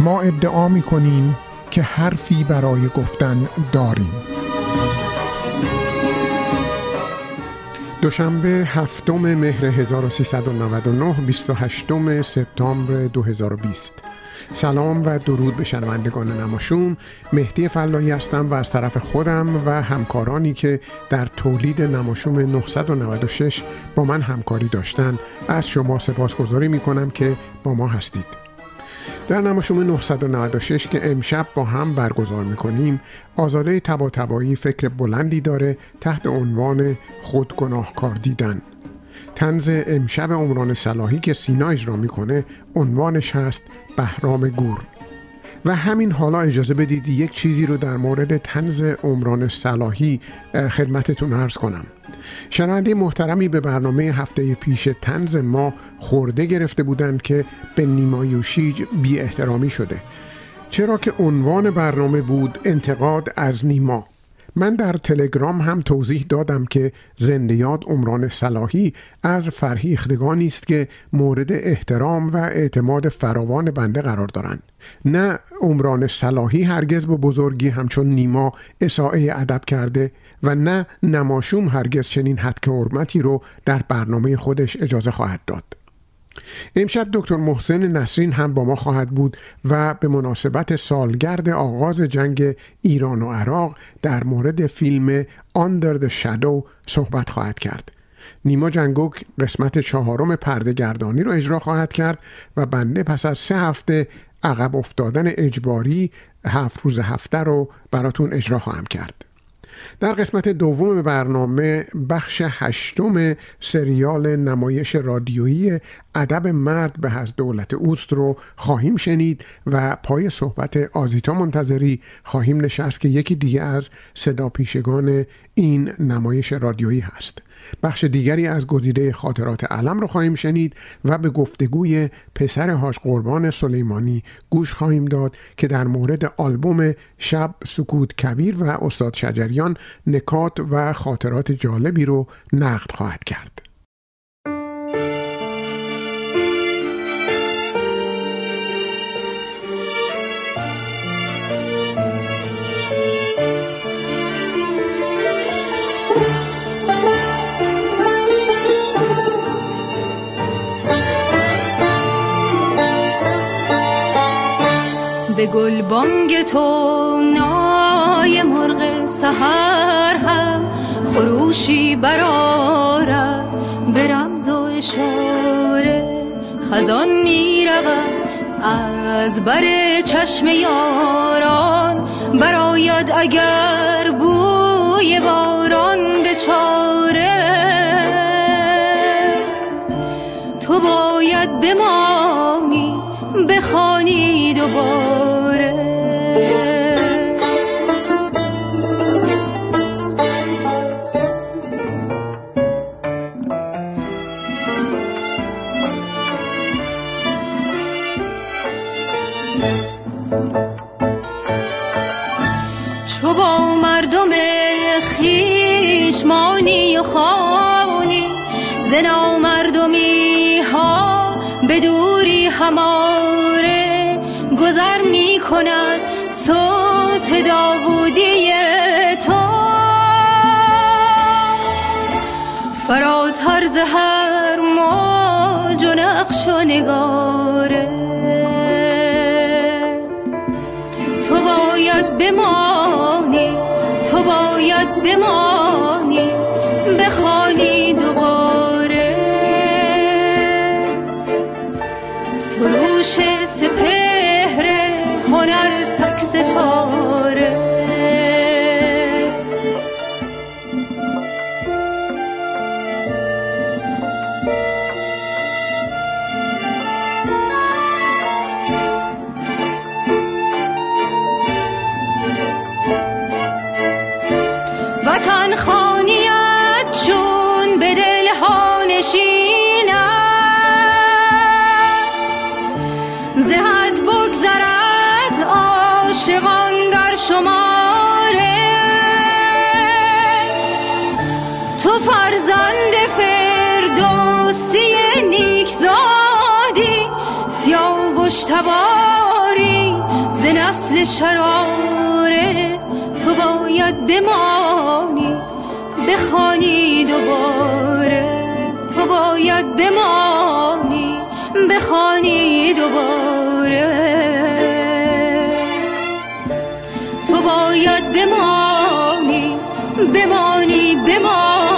ما ادعا می کنیم که حرفی برای گفتن داریم. دوشنبه هفتم مهر 1399 28 سپتامبر 2020 سلام و درود به شنوندگان نماشوم. مهدی فلایی هستم و از طرف خودم و همکارانی که در تولید نماشوم 996 با من همکاری داشتن. از شما سپاسگزاری می کنم که با ما هستید. در نماشوم 996 که امشب با هم برگزار می‌کنیم آزاده تبا تبایی فکر بلندی داره تحت عنوان خود گناهکار دیدن. تنز امشب عمران صلاحی که سینا اجرا می‌کنه عنوانش هست بهرام گور. و همین حالا اجازه بدید یک چیزی رو در مورد تنز عمران صلاحی خدمتتون عرض کنم. شنونده محترمی به برنامه هفته پیش تنز ما خورده گرفته بودند که به نیمایوشیج بی احترامی شده. چرا که عنوان برنامه بود انتقاد از نیما. من در تلگرام هم توضیح دادم که زندیات عمران صلاحی از فرهیختگانی است که مورد احترام و اعتماد فراوان بنده قرار دارند. نه عمران صلاحی هرگز به بزرگی همچون نیما اساعه ادب کرده و نه نماشوم هرگز چنین حد که حرمتی رو در برنامه خودش اجازه خواهد داد. امشب دکتر محسن نسرین هم با ما خواهد بود و به مناسبت سالگرد آغاز جنگ ایران و عراق در مورد فیلم Under the Shadow صحبت خواهد کرد. نیما جنگوک قسمت چهارم پردهگردانی رو اجرا خواهد کرد و بنده پس از سه هفته عقب افتادن اجباری هفت روز هفته رو براتون اجرا خواهم کرد. در قسمت دوم برنامه بخش هشتم سریال نمایش رادیویی ادب مرد به از دولت اوست رو خواهیم شنید و پای صحبت آزیتا منتظری خواهیم نشست که یکی دیگه از صدا پیشگان این نمایش رادیویی هست. بخش دیگری از گزیده خاطرات علم رو خواهیم شنید و به گفتگوی پسر هاش قربان سلیمانی گوش خواهیم داد که در مورد آلبوم شب سکوت کبیر و استاد شجریان نکات و خاطرات جالبی رو نقد خواهد کرد. به گلبانگ تو نای مرغ سهر هم خروشی برارد به رمز و اشاره. خزان می از بر چشم یاران. براید اگر بوی باران به چاره. تو باید بمانی بخوانی دوباره. چو با مردم خیشمانی و خانی زنا فراتر زهر موج و نقش و نگاره. تو باید بمانی تو باید بمانی بخوانی دوباره. سروش سپهر هنر تک ستاره. شراره تو باید بمانی بخوانی دوباره تو باید بمانی بخوانی دوباره تو باید بمانی بمانی بمانی.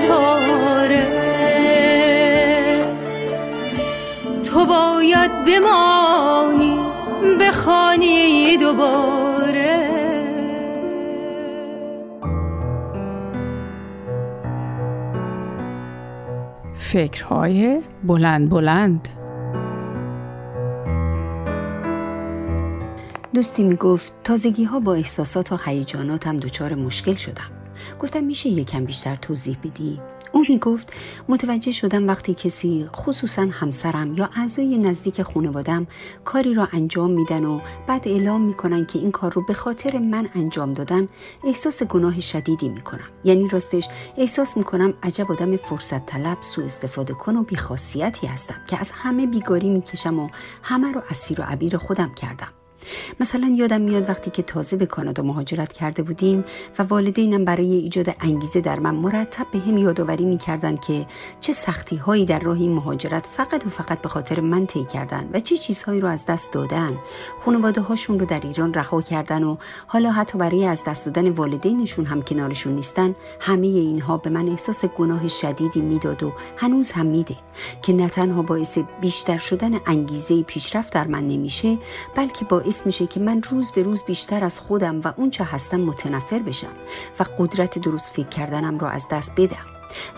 ستاره. تو باید بمانی بخوانی دوباره. فکرهای بلند بلند. دوستی می گفت تازگی ها با احساسات و هیجاناتم دچار مشکل شدم. گفتم میشه یکم بیشتر توضیح بدی؟ او می گفت متوجه شدم وقتی کسی خصوصا همسرم یا اعضای نزدیک خانوادم کاری را انجام میدن و بعد اعلام می‌کنن که این کار رو به خاطر من انجام دادن احساس گناه شدیدی می‌کنم. یعنی راستش احساس می‌کنم عجب آدم فرصت طلب سوء استفاده کن و بیخاصیتی هستم که از همه بیگاری می‌کشم و همه رو اسیر و عبیر خودم کردم. مثلا یادم میاد وقتی که تازه به کانادا مهاجرت کرده بودیم و والدینم برای ایجاد انگیزه در من مرتب به هم یادآوری می‌کردن که چه سختی هایی در راه این مهاجرت فقط و فقط به خاطر من طی کردن و چه چیزهایی رو از دست دادن. خانواده هاشون رو در ایران رها کردن و حالا حتی برای از دست دادن والدینشون هم کنارشون نیستن. همه اینها به من احساس گناه شدیدی می‌داد و هنوز هم میده که نه تنها باعث بیشتر شدن انگیزه پیشرفت در من نمیشه بلکه باعث میشه که من روز به روز بیشتر از خودم و اونچه هستم متنفر بشم و قدرت درست فکر کردنم را از دست بدم.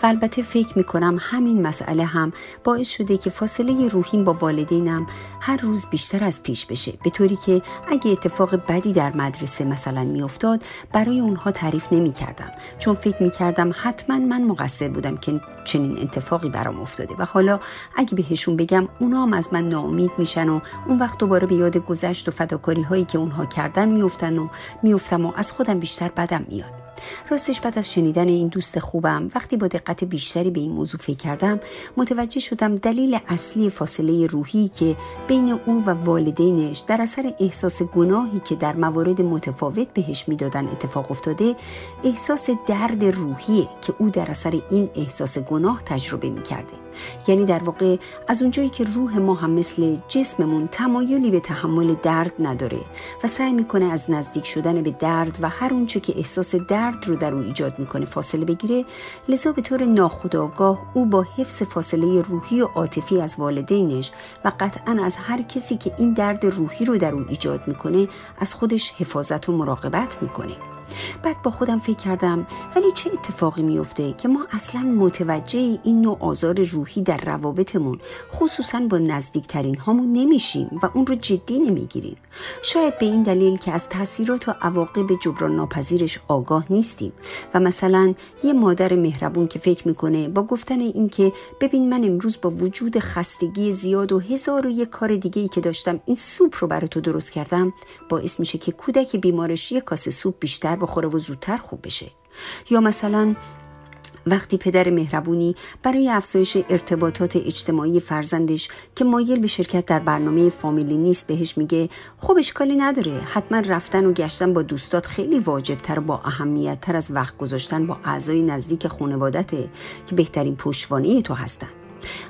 و البته فکر می کنم همین مسئله هم باعث شده که فاصله روحیم با والدینم هر روز بیشتر از پیش بشه. به طوری که اگه اتفاق بدی در مدرسه مثلا میافتاد برای اونها تعریف نمی کردم چون فکر می کردم حتما من مقصر بودم که چنین اتفاقی برام افتاده. و حالا اگه بهشون بگم اونا هم از من ناامید میشن و اون وقت دوباره به یاد گذشت و فداکاری هایی که اونها کردن میافتن و میافتم و از خودم بیشتر بدم میاد. راستش بعد از شنیدن این دوست خوبم وقتی با دقت بیشتری به این موضوع فکر کردم متوجه شدم دلیل اصلی فاصله روحی که بین او و والدینش در اثر احساس گناهی که در موارد متفاوت بهش می‌دادن اتفاق افتاده احساس درد روحیه که او در اثر این احساس گناه تجربه می‌کرده. یعنی در واقع از اونجایی که روح ما هم مثل جسممون تمایلی به تحمل درد نداره و سعی می‌کنه از نزدیک شدن به درد و هر اونچه که احساس درد رو در او ایجاد می‌کنه فاصله بگیره لذا به طور ناخودآگاه او با حفظ فاصله روحی و عاطفی از والدینش و قطعا از هر کسی که این درد روحی رو در او ایجاد می‌کنه از خودش حفاظت و مراقبت می‌کنه. بعد با خودم فکر کردم ولی چه اتفاقی میفته که ما اصلا متوجه این نوع آزار روحی در روابطمون خصوصا با نزدیکترین هامون نمیشیم و اون رو جدی نمی‌گیریم. شاید به این دلیل که از تاثیرات و عواقب جبران ناپذیرش آگاه نیستیم و مثلا یه مادر مهربون که فکر می‌کنه با گفتن اینکه ببین من امروز با وجود خستگی زیاد و هزار و یک کار دیگه ای که داشتم این سوپ رو برای تو درست کردم باعث میشه که کودک بیمارش یک کاسه سوپ بیشتر بخوره و زودتر خوب بشه. یا مثلا وقتی پدر مهربونی برای افزایش ارتباطات اجتماعی فرزندش که مایل به شرکت در برنامه فامیلی نیست بهش میگه خب اشکالی نداره. حتما رفتن و گشتن با دوستات خیلی واجب تر با اهمیت تر از وقت گذاشتن با اعضای نزدیک خانوادته که بهترین پشتوانه تو هستن.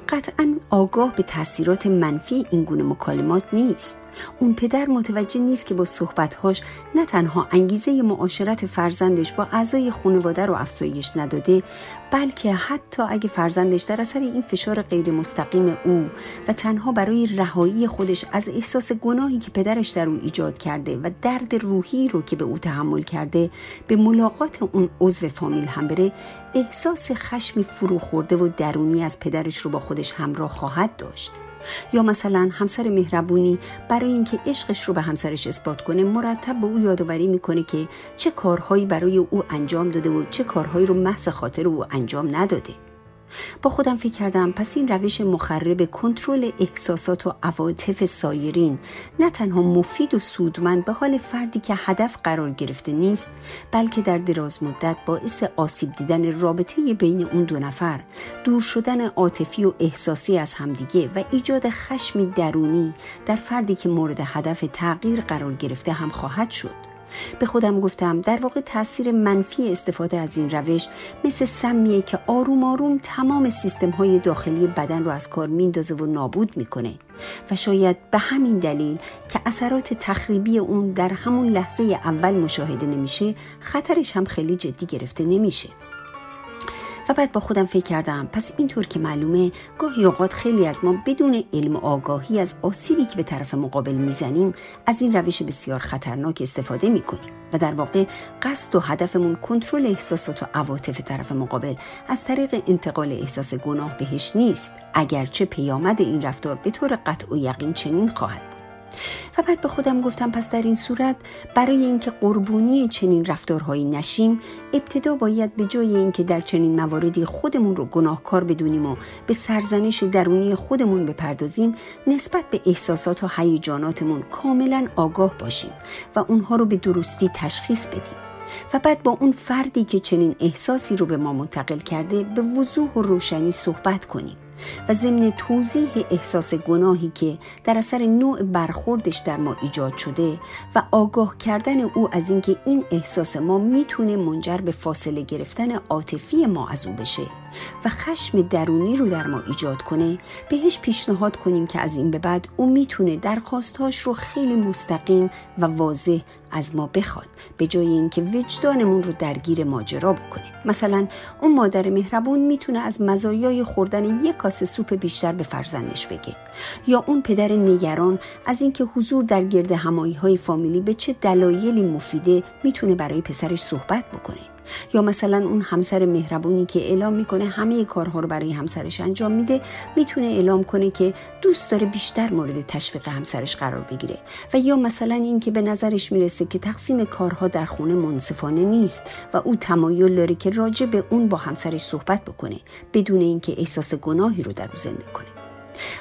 قطعا آگاه به تاثیرات منفی این گونه مکالمات نیست. اون پدر متوجه نیست که با صحبتهاش نه تنها انگیزه معاشرت فرزندش با اعضای خانواده رو افزایش نداده بلکه حتی اگه فرزندش در اثر این فشار غیر مستقیم او و تنها برای رهایی خودش از احساس گناهی که پدرش در او ایجاد کرده و درد روحی رو که به او تحمل کرده به ملاقات اون عضو فامیل هم بره احساس خشمی فرو خورده و درونی از پدرش رو با خودش همراه خواهد داشت. یا مثلا همسر مهربونی برای اینکه عشقش رو به همسرش اثبات کنه مرتب به او یادآوری می‌کنه که چه کارهایی برای او انجام داده و چه کارهایی رو محض خاطر او انجام نداده. با خودم فکر کردم پس این روش مخرب کنترل احساسات و عواطف سایرین نه تنها مفید و سودمند به حال فردی که هدف قرار گرفته نیست بلکه در دراز مدت باعث آسیب دیدن رابطه بین اون دو نفر دور شدن عاطفی و احساسی از همدیگه و ایجاد خشمی درونی در فردی که مورد هدف تغییر قرار گرفته هم خواهد شد. به خودم گفتم در واقع تاثیر منفی استفاده از این روش مثل سمیه که آروم آروم تمام سیستم های داخلی بدن رو از کار میندازه و نابود می‌کنه. و شاید به همین دلیل که اثرات تخریبی اون در همون لحظه اول مشاهده نمیشه خطرش هم خیلی جدی گرفته نمیشه. و بعد با خودم فکر کردم. پس اینطور که معلومه گاهی اوقات خیلی از ما بدون علم و آگاهی از آسیبی که به طرف مقابل می‌زنیم از این روش بسیار خطرناک استفاده می‌کنیم و در واقع قصد و هدفمون کنترل احساسات و عواطف طرف مقابل از طریق انتقال احساس گناه بهش نیست. اگرچه پیامد این رفتار به طور قطع و یقین چنین خواهد و بعد به خودم گفتم پس در این صورت برای اینکه قربونی چنین رفتارهایی نشیم ابتدا باید به جای اینکه در چنین مواردی خودمون رو گناهکار بدونیم و به سرزنش درونی خودمون بپردازیم نسبت به احساسات و هیجاناتمون کاملا آگاه باشیم و اونها رو به درستی تشخیص بدیم. و بعد با اون فردی که چنین احساسی رو به ما منتقل کرده به وضوح و روشنی صحبت کنیم. و ضمن توضیح احساس گناهی که در اثر نوع برخوردش در ما ایجاد شده و آگاه کردن او از اینکه این احساس ما می‌تونه منجر به فاصله گرفتن عاطفی ما از او بشه. و خشم درونی رو در ما ایجاد کنه. بهش پیشنهاد کنیم که از این به بعد او می‌تونه درخواستهاش رو خیلی مستقیم و واضح از ما بخواد. به جای اینکه وجدانمون رو درگیر ماجرا بکنه. مثلا اون مادر مهربون می‌تونه از مزایای خوردن یک کاسه سوپ بیشتر به فرزندش بگه. یا اون پدر نگران از اینکه حضور در گرد همایی های فامیلی به چه دلایلی مفیده می‌تونه برای پسرش صحبت بکنه. یا مثلا اون همسر مهربونی که اعلام می‌کنه همه کارها رو برای همسرش انجام میده می‌تونه اعلام کنه که دوست داره بیشتر مورد تشویق همسرش قرار بگیره. و یا مثلا اینکه به نظرش می‌رسه که تقسیم کارها در خونه منصفانه نیست و او تمایل داره که راجع به اون با همسرش صحبت بکنه بدون اینکه احساس گناهی رو در او زنده کنه.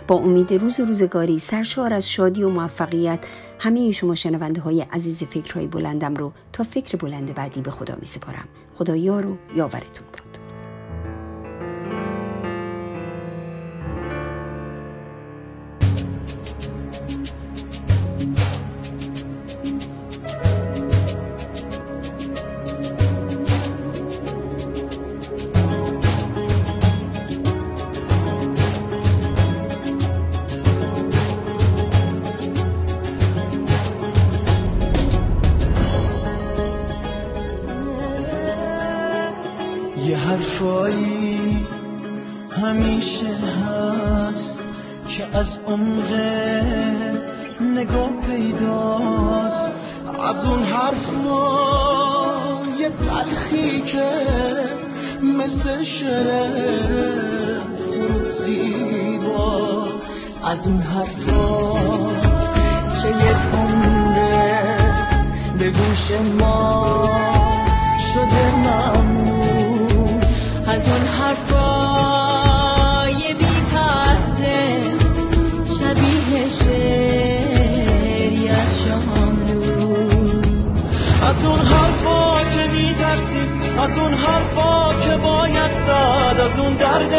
با امید روز روزگاری سرشار از شادی و موفقیت همه شما شنونده های عزیز فکرهای بلندم رو تا فکر بلند بعدی به خدا می سپارم خدا یار و یاورتون. از اون حرفا که یه عمره به گوش ما شده ممنون. از اون حرفای بی پرده شبیه شعری از شاملو از اون حرفا که میترسیم از اون حرفا که باید زد از اون درد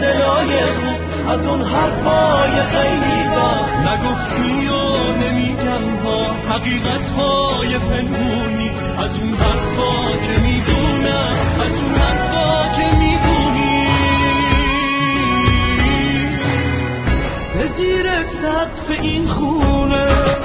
دلای خوب از اون حرفای خیلی با نگفتی و نمیگم ها حقیقت های پنهونی از اون حرفا که می‌دونم از اون حرفا که می‌دونی. به زیر سقف این خونه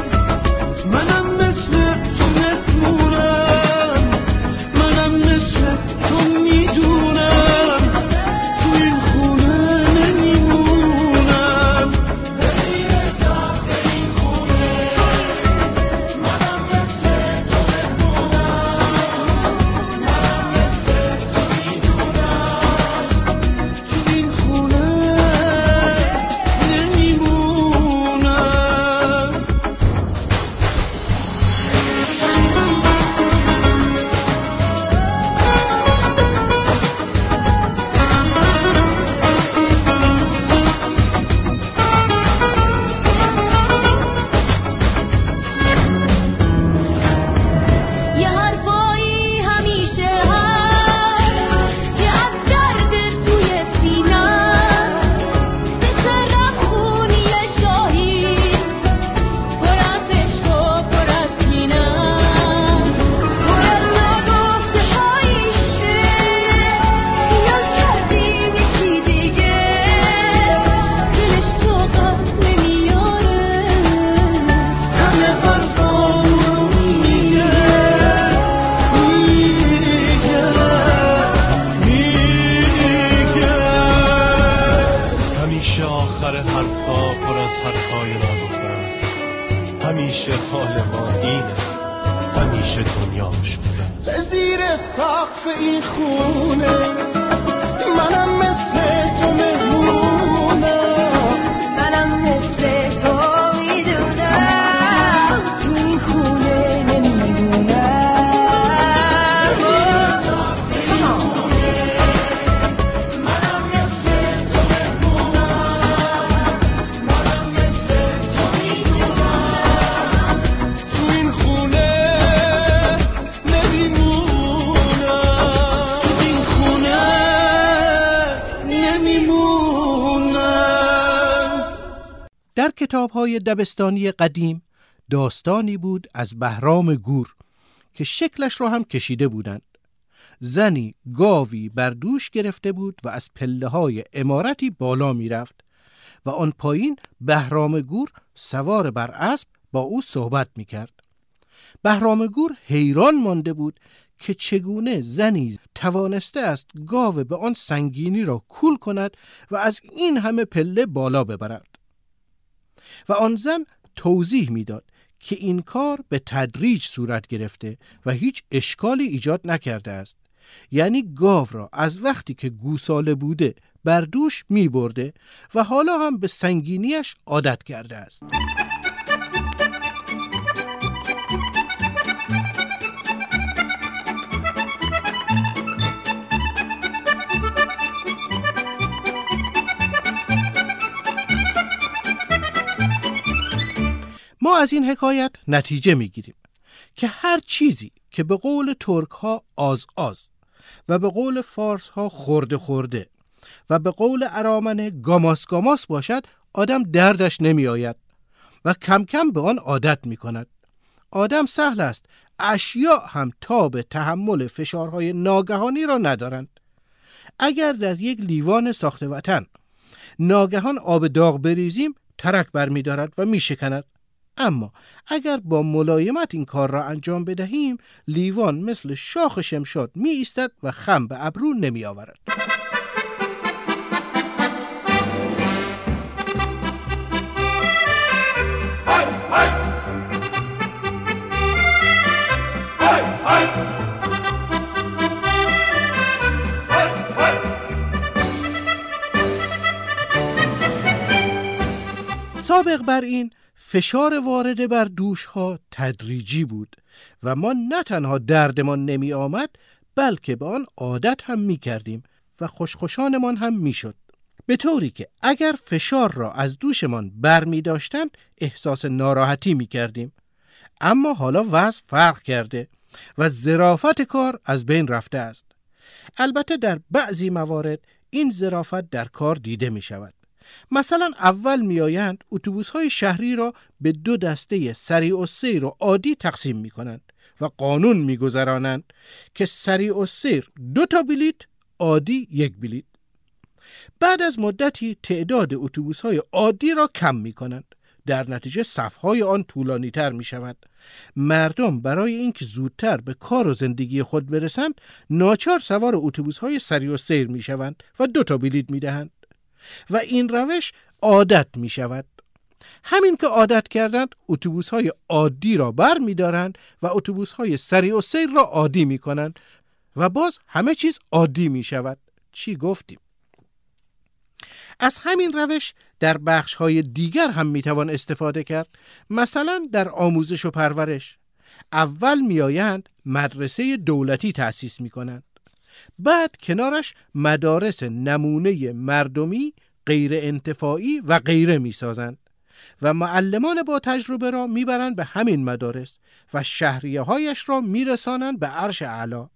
دبستانی قدیم داستانی بود از بهرام گور که شکلش را هم کشیده بودند زنی گاوی بر دوش گرفته بود و از پله های امارتی بالا می رفت و آن پایین بهرام گور سوار بر اسب با او صحبت می کرد. بهرام گور حیران مانده بود که چگونه زنی توانسته است گاو به آن سنگینی را کول کند و از این همه پله بالا ببرد. و آن زن توضیح می‌داد که این کار به تدریج صورت گرفته و هیچ اشکالی ایجاد نکرده است. یعنی گاو را از وقتی که گوساله بوده بر دوش می برده و حالا هم به سنگینیش عادت کرده است. ما از این حکایت نتیجه می‌گیریم که هر چیزی که به قول ترک ها آز آز و به قول فارس ها خورده خورده و به قول ارامنه گاماس گاماس باشد آدم دردش نمی آید و کم کم به آن عادت می کند آدم سهل است اشیاء هم تاب تحمل فشارهای ناگهانی را ندارند. اگر در یک لیوان ساخته وطن ناگهان آب داغ بریزیم ترک برمیدارد و می شکند اما اگر با ملایمت این کار را انجام بدهیم لیوان مثل شاخ شمشاد می ایستد و خم به ابرو نمی آورد سابق بر این فشار وارده بر دوش ها تدریجی بود و ما نه تنها دردمان نمی آمد بلکه به آن عادت هم می کردیم و خوشخوشانمان هم می شد. به طوری که اگر فشار را از دوشمان بر می داشتند احساس ناراحتی می کردیم. اما حالا وضع فرق کرده و زرافت کار از بین رفته است. البته در بعضی موارد این زرافت در کار دیده می شود. مثلا اول میآیند اتوبوس های شهری را به دو دسته سریع و سیر و عادی تقسیم می کنند و قانون میگذرانند که سریع و سیر دو تا بلیت عادی یک بلیت. بعد از مدتی تعداد اتوبوس های عادی را کم می کنند در نتیجه صفهای آن طولانی تر می شود مردم برای اینکه زودتر به کار و زندگی خود برسند ناچار سوار اتوبوس های سریع و سیر می شوند و دو تا بلیت می دهند و این روش عادت می شود همین که عادت کردند اتوبوس های عادی را بر می دارند و اتوبوس های سریع و سیر را عادی می کنند و باز همه چیز عادی می شود چی گفتیم؟ از همین روش در بخش های دیگر هم می توان استفاده کرد. مثلا در آموزش و پرورش. اول میآیند مدرسه دولتی تأسیس می کنند بعد کنارش مدارس نمونه مردمی غیر انتفاعی و غیره می سازند و معلمان با تجربه را می‌برند به همین مدارس و شهریه هایش را میرسانند به عرش اعلا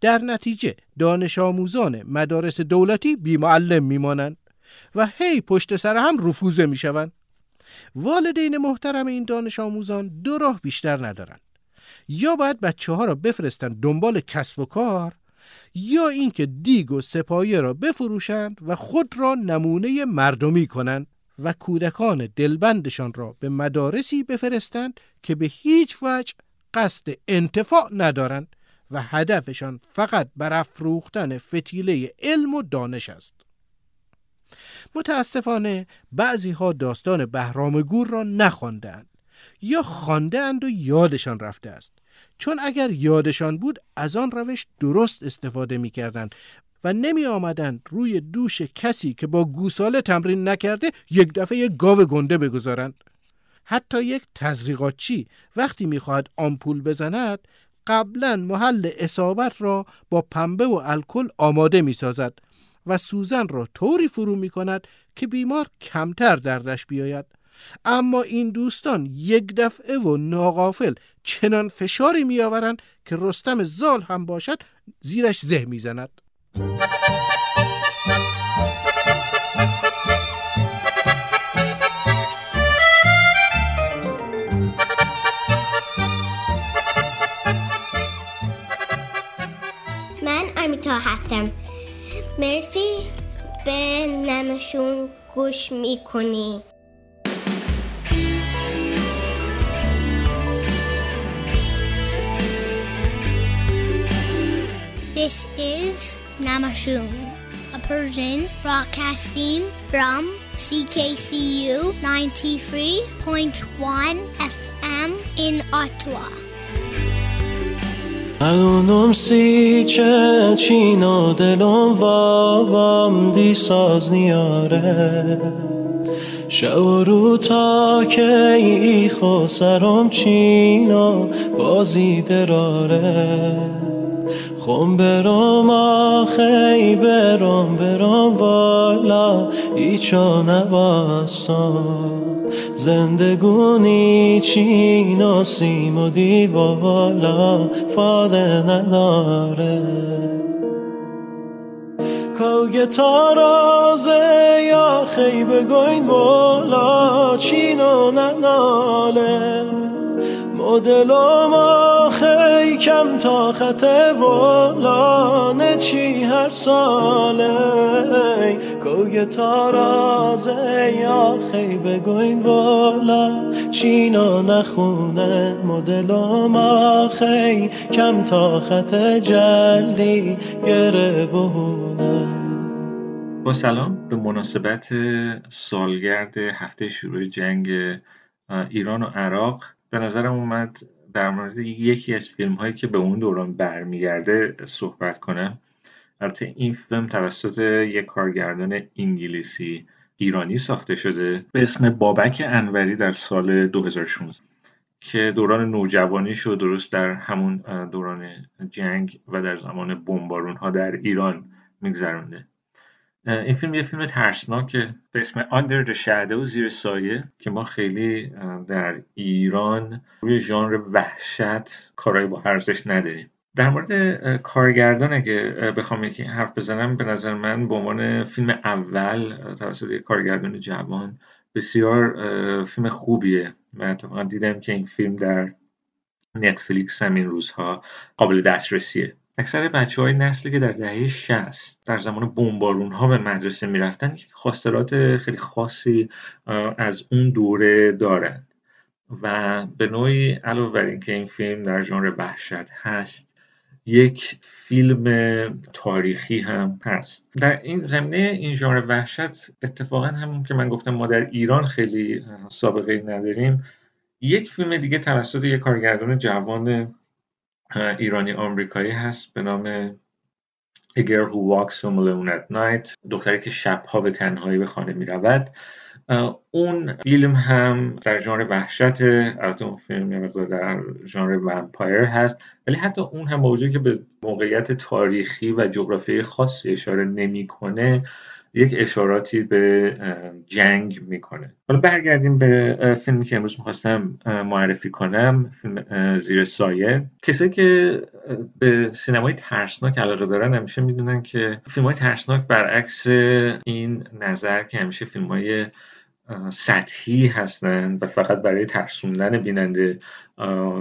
در نتیجه دانش آموزان مدارس دولتی بی معلم میمانند و هی پشت سر هم رفوزه می‌شوند. والدین محترم این دانش آموزان دو راه بیشتر ندارند. یا باید بچه ها را بفرستند دنبال کسب و کار یا اینکه دیگ و سپایه را بفروشند و خود را نمونه مردمی کنند و کودکان دلبندشان را به مدارسی بفرستند که به هیچ وجه قصد انتفاع ندارند و هدفشان فقط برافروختن فتیله علم و دانش است. متاسفانه بعضی ها داستان بهرام گور را نخواندند یا خواندهاند و یادشان رفته است. چون اگر یادشان بود از آن روش درست استفاده می کردن و نمی آمدن روی دوش کسی که با گوساله تمرین نکرده یک دفعه یک گاو گنده بگذارند. حتی یک تزریقاتچی وقتی می‌خواهد آمپول بزند قبلا محل اصابت را با پنبه و الکل آماده می سازد و سوزن را طوری فرو می کند که بیمار کمتر دردش بیاید. اما این دوستان یک دفعه و ناغافل چنان فشاری می آورند که رستم زال هم باشد زیرش زه می زند. من آمیتا هستم. مرسی. به نمشون گوش می‌کنی. This is Namashoon, a Persian broadcasting from CKCU 93.1 FM in Ottawa. ندونم سی چه چینا دلم وابم دی ساز نیاره شب و رو تا که ای خو سرم چینا بازی دراره خم برم آخی برم برم والا. ایچا نباستم زندگونی چی ناسیم و دیوالا. فاده نداره. کوگه تارازه یا خی بگوین والا. چینو نناله. مدلم آخی کم تا خط والا چی هر ساله کوگه تارازه خی بگوین والا. چینا نخونه مدلم آخی کم تا خط جلدی گره بهونه. با سلام به مناسبت سالگرد هفته شروع جنگ ایران و عراق. به نظرم اومد در مورد یکی از فیلم هایی که به اون دوران برمیگرده صحبت کنم البته این فیلم توسط یک کارگردان انگلیسی ایرانی ساخته شده به اسم بابک انوری در سال 2016 که دوران نوجوانیش رو درست در همون دوران جنگ و در زمان بمبارون ها در ایران میگذرونده. این فیلم یه فیلم ترسناکه به اسم Under the Shadow زیر سایه که ما خیلی در ایران روی ژانر وحشت کارهای با ارزش نداریم. در مورد کارگردان اگه بخوام یکی حرف بزنم به نظر من به عنوان فیلم اول توسط یک کارگردان جوان بسیار فیلم خوبیه. و اتفاقا دیدم که این فیلم در نتفلیکس هم این روزها قابل دسترسیه. اکثر بچه های نسلی که در دهه 60 در زمان بمبارون ها به مدرسه می‌رفتن خاطرات خیلی خاصی از اون دوره دارند و به نوعی علاوه بر اینکه این فیلم در ژانر وحشت هست یک فیلم تاریخی هم هست. در این زمینه این ژانر وحشت اتفاقا همون که من گفتم ما در ایران خیلی سابقه نداریم. یک فیلم دیگه توسط یک کارگردان جوان ایرانی آمریکایی هست به نام A Girl Who Walks Home Alone at Night. دختری که شبها به تنهایی به خانه می رود اون فیلم هم در ژانر وحشت البته اون فیلم یه مقدار در ژانر ومپایر هست. ولی حتی اون هم با که به موقعیت تاریخی و جغرافیایی خاصی اشاره نمی‌کنه یک اشاراتی به جنگ می‌کنه. حالا برگردیم به فیلمی که امروز می‌خواستم معرفی کنم فیلم زیر سایه. کسایی که به سینمای ترسناک علاقه دارن همیشه می‌دونن که فیلم های ترسناک برعکس این نظر که همیشه فیلم های سطحی هستند و فقط برای ترسوندن بیننده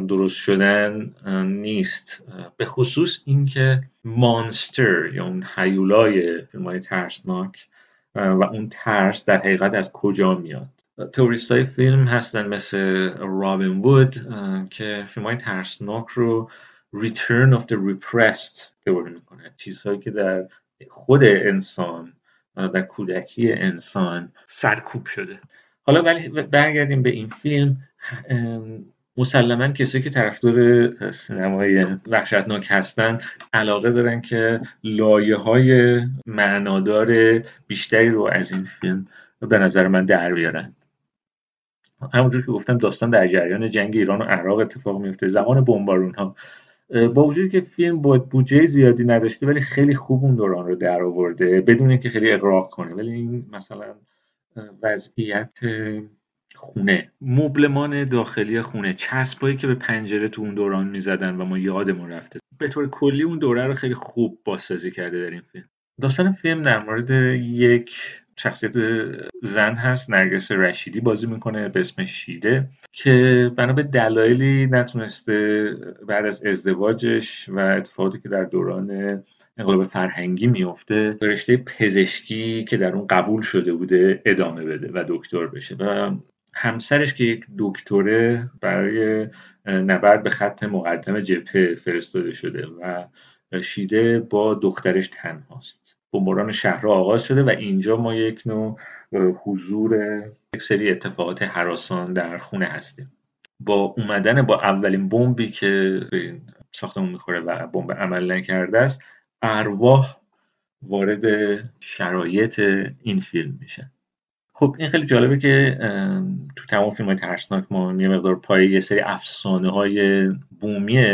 درست شدن نیست. به خصوص اینکه مانستر یا اون حیولای فیلم ترسناک و اون ترس در حقیقت از کجا میاد؟ توریست های فیلم هستن مثل رابین وود که فیلم های ترسناک رو Return of the Repressed تئوری می‌کنه. چیزهایی که در خود انسان در کودکی انسان سرکوب شده. حالا ولی برگردیم به این فیلم مسلما کسی که طرفدار سینمای وحشتناک هستن علاقه دارن که لایه های معنادار بیشتری رو از این فیلم به نظر من در بیارن. همونجور که گفتم داستان در جریان جنگ ایران و عراق اتفاق میفته زمان بمبارون ها با وجودی که فیلم با بودجه زیادی نداشته ولی خیلی خوب اون دوران رو در آورده بدون اینکه خیلی اقراق کنه. ولی این مثلا وضعیت خونه. مبلمان داخلی خونه. چسبایی که به پنجره تو اون دوران می‌زدن و ما یادمون رفته. به طور کلی اون دوره رو خیلی خوب بازسازی کرده در این فیلم. داستان فیلم در مورد یک شخصیت زن هست نرگس رشیدی بازی می‌کنه به اسم شیده که بنا به دلایلی نتونسته بعد از ازدواجش و اتفاقاتی که در دوران انقلاب فرهنگی میفته رشته پزشکی که در اون قبول شده بوده ادامه بده و دکتر بشه. و همسرش که یک دکتره برای نبرد به خط مقدم جبهه فرستاده شده و شیده با دخترش تنهاست. بمباران شهرها آغاز شده و اینجا ما یک نوع حضور یک سری اتفاقات حراسان در خونه هستیم. با اومدن با اولین بمبی که ساختمون می‌خوره و بمب عمل نکرده است ارواح وارد شرایط این فیلم میشن خب این خیلی جالبه که تو تمام فیلم های ترسناک ما یه مقدار پای یه سری افسانه های بومی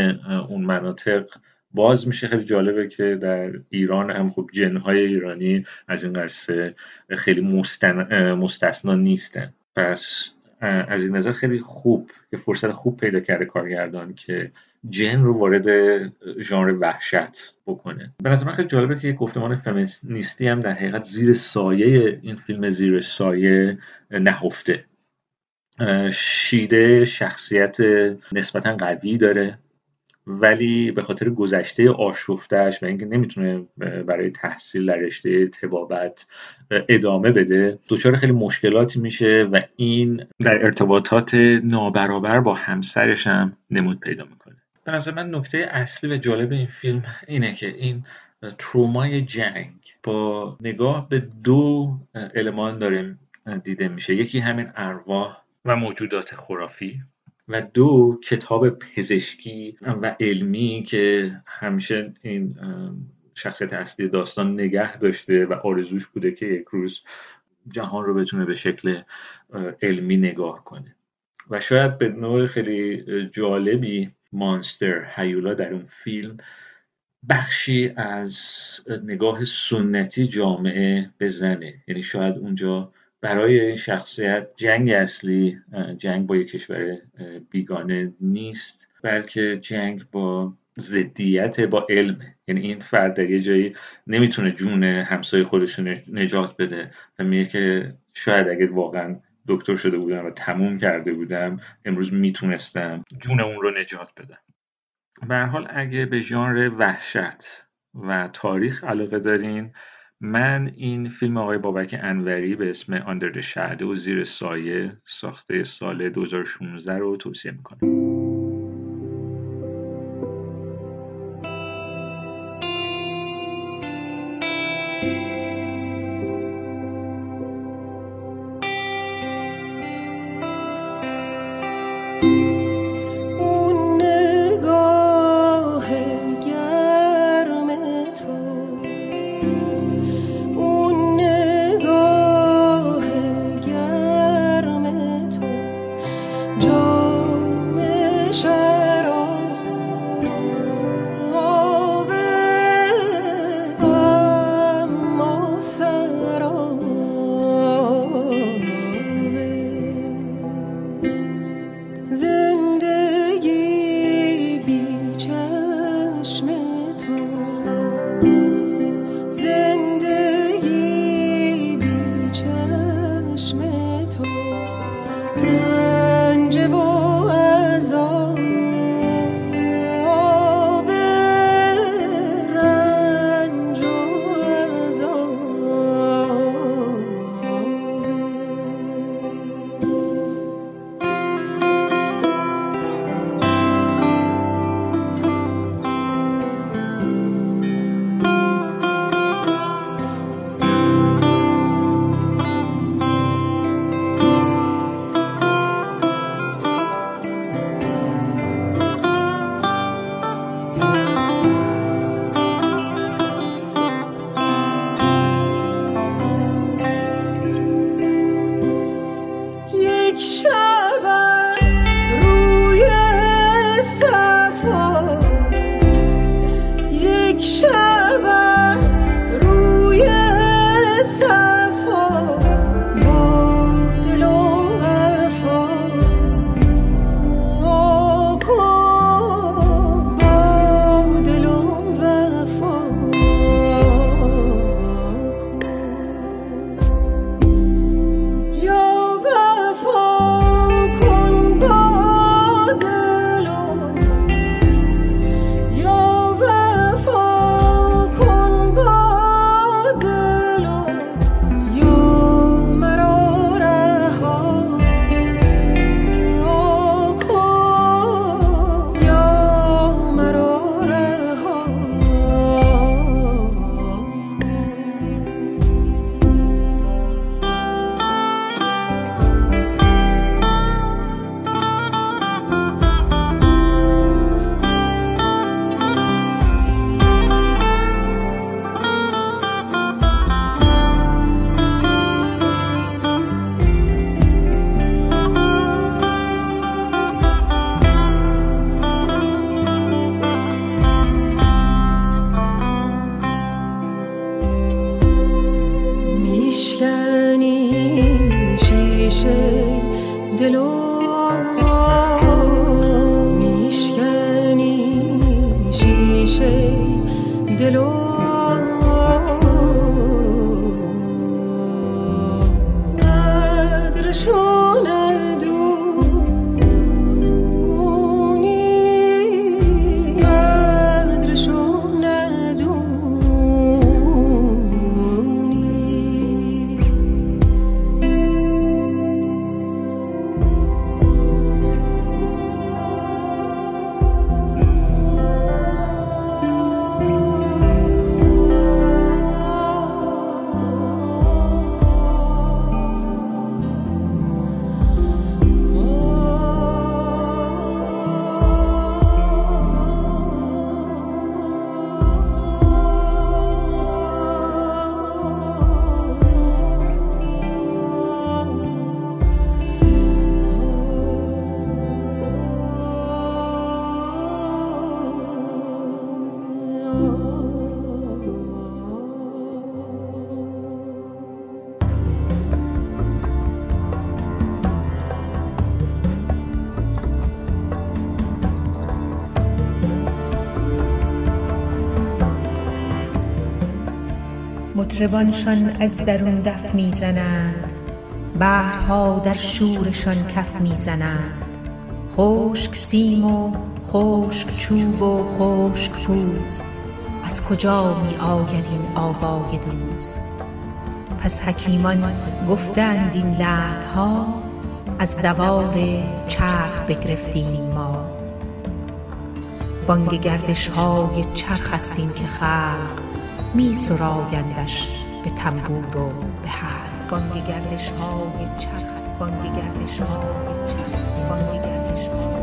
اون مناطق باز میشه. خیلی جالبه که در ایران هم خب جنهای ایرانی از این قصه خیلی. مستثنا نیستن. پس از این نظر خیلی خوب یه فرصت خوب پیدا کرده کارگردان که جن رو وارد ژانر وحشت بکنه. به نظر من خیلی جالبه که گفتمان فمینیستی هم در حقیقت زیر سایه این فیلم زیر سایه نهفته. شیده شخصیت نسبتا قوی داره. ولی به خاطر گذشته آشفتش و اینکه نمی‌تونه برای تحصیل در رشته تبابت ادامه بده دچار خیلی مشکلاتی میشه و این در ارتباطات نابرابر با همسرش هم نمود پیدا می‌کنه. به نظر من نکته اصلی و جالب این فیلم اینه که این ترومای جنگ با نگاه به دو المان داره دیده میشه. یکی همین ارواح و موجودات خرافی. و دو کتاب پزشکی و علمی که همیشه این شخصیت اصلی داستان نگه داشته و آرزوش بوده که یک روز جهان رو بتونه به شکل علمی نگاه کنه. و شاید به نوع خیلی جالبی مانستر هیولا در اون فیلم بخشی از نگاه سنتی جامعه به زنه یعنی شاید اونجا برای این شخصیت جنگ اصلی جنگ با یک کشور بیگانه نیست بلکه جنگ با ضدیت با علم. یعنی این فرد در یه جایی نمی‌تونه جون همسایه خودش رو نجات بده و میگه که شاید اگر واقعا دکتر شده بودم و تموم کرده بودم امروز می‌تونستم جون اون رو نجات بدم. به حال اگه به ژانر وحشت و تاریخ علاقه دارین من این فیلم آقای بابک انوری به اسم آندر شهده و زیر سایه ساخته سال 2016 رو توصیه می‌کنم. مطربانشان از درون دف می‌زنند. بحرها در شورشان کف می‌زنند. خشک سیم و خشک چوب و خشک پوست. از کجا می آید این آوای دوست؟ پس حکیمان گفتند این لعلها از دوار چرخ بگرفتیم ما. بانگ گردش های چرخ است که خلق. می سرایندش به تنبور و به حلق بانگ گردش های چرخ بانگ گردش های چرخ بانگ گردش های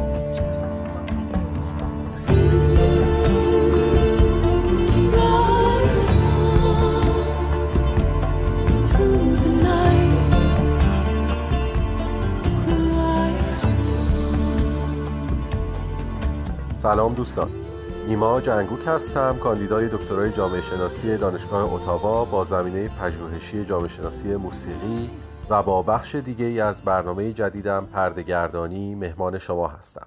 سلام دوستان. نیما جنگوک هستم کاندیدای دکترای جامعه شناسی دانشگاه اتاوا با زمینه پژوهشی جامعه شناسی موسیقی و با بخش دیگه ای از برنامه جدیدم پردهگردانی مهمان شما هستم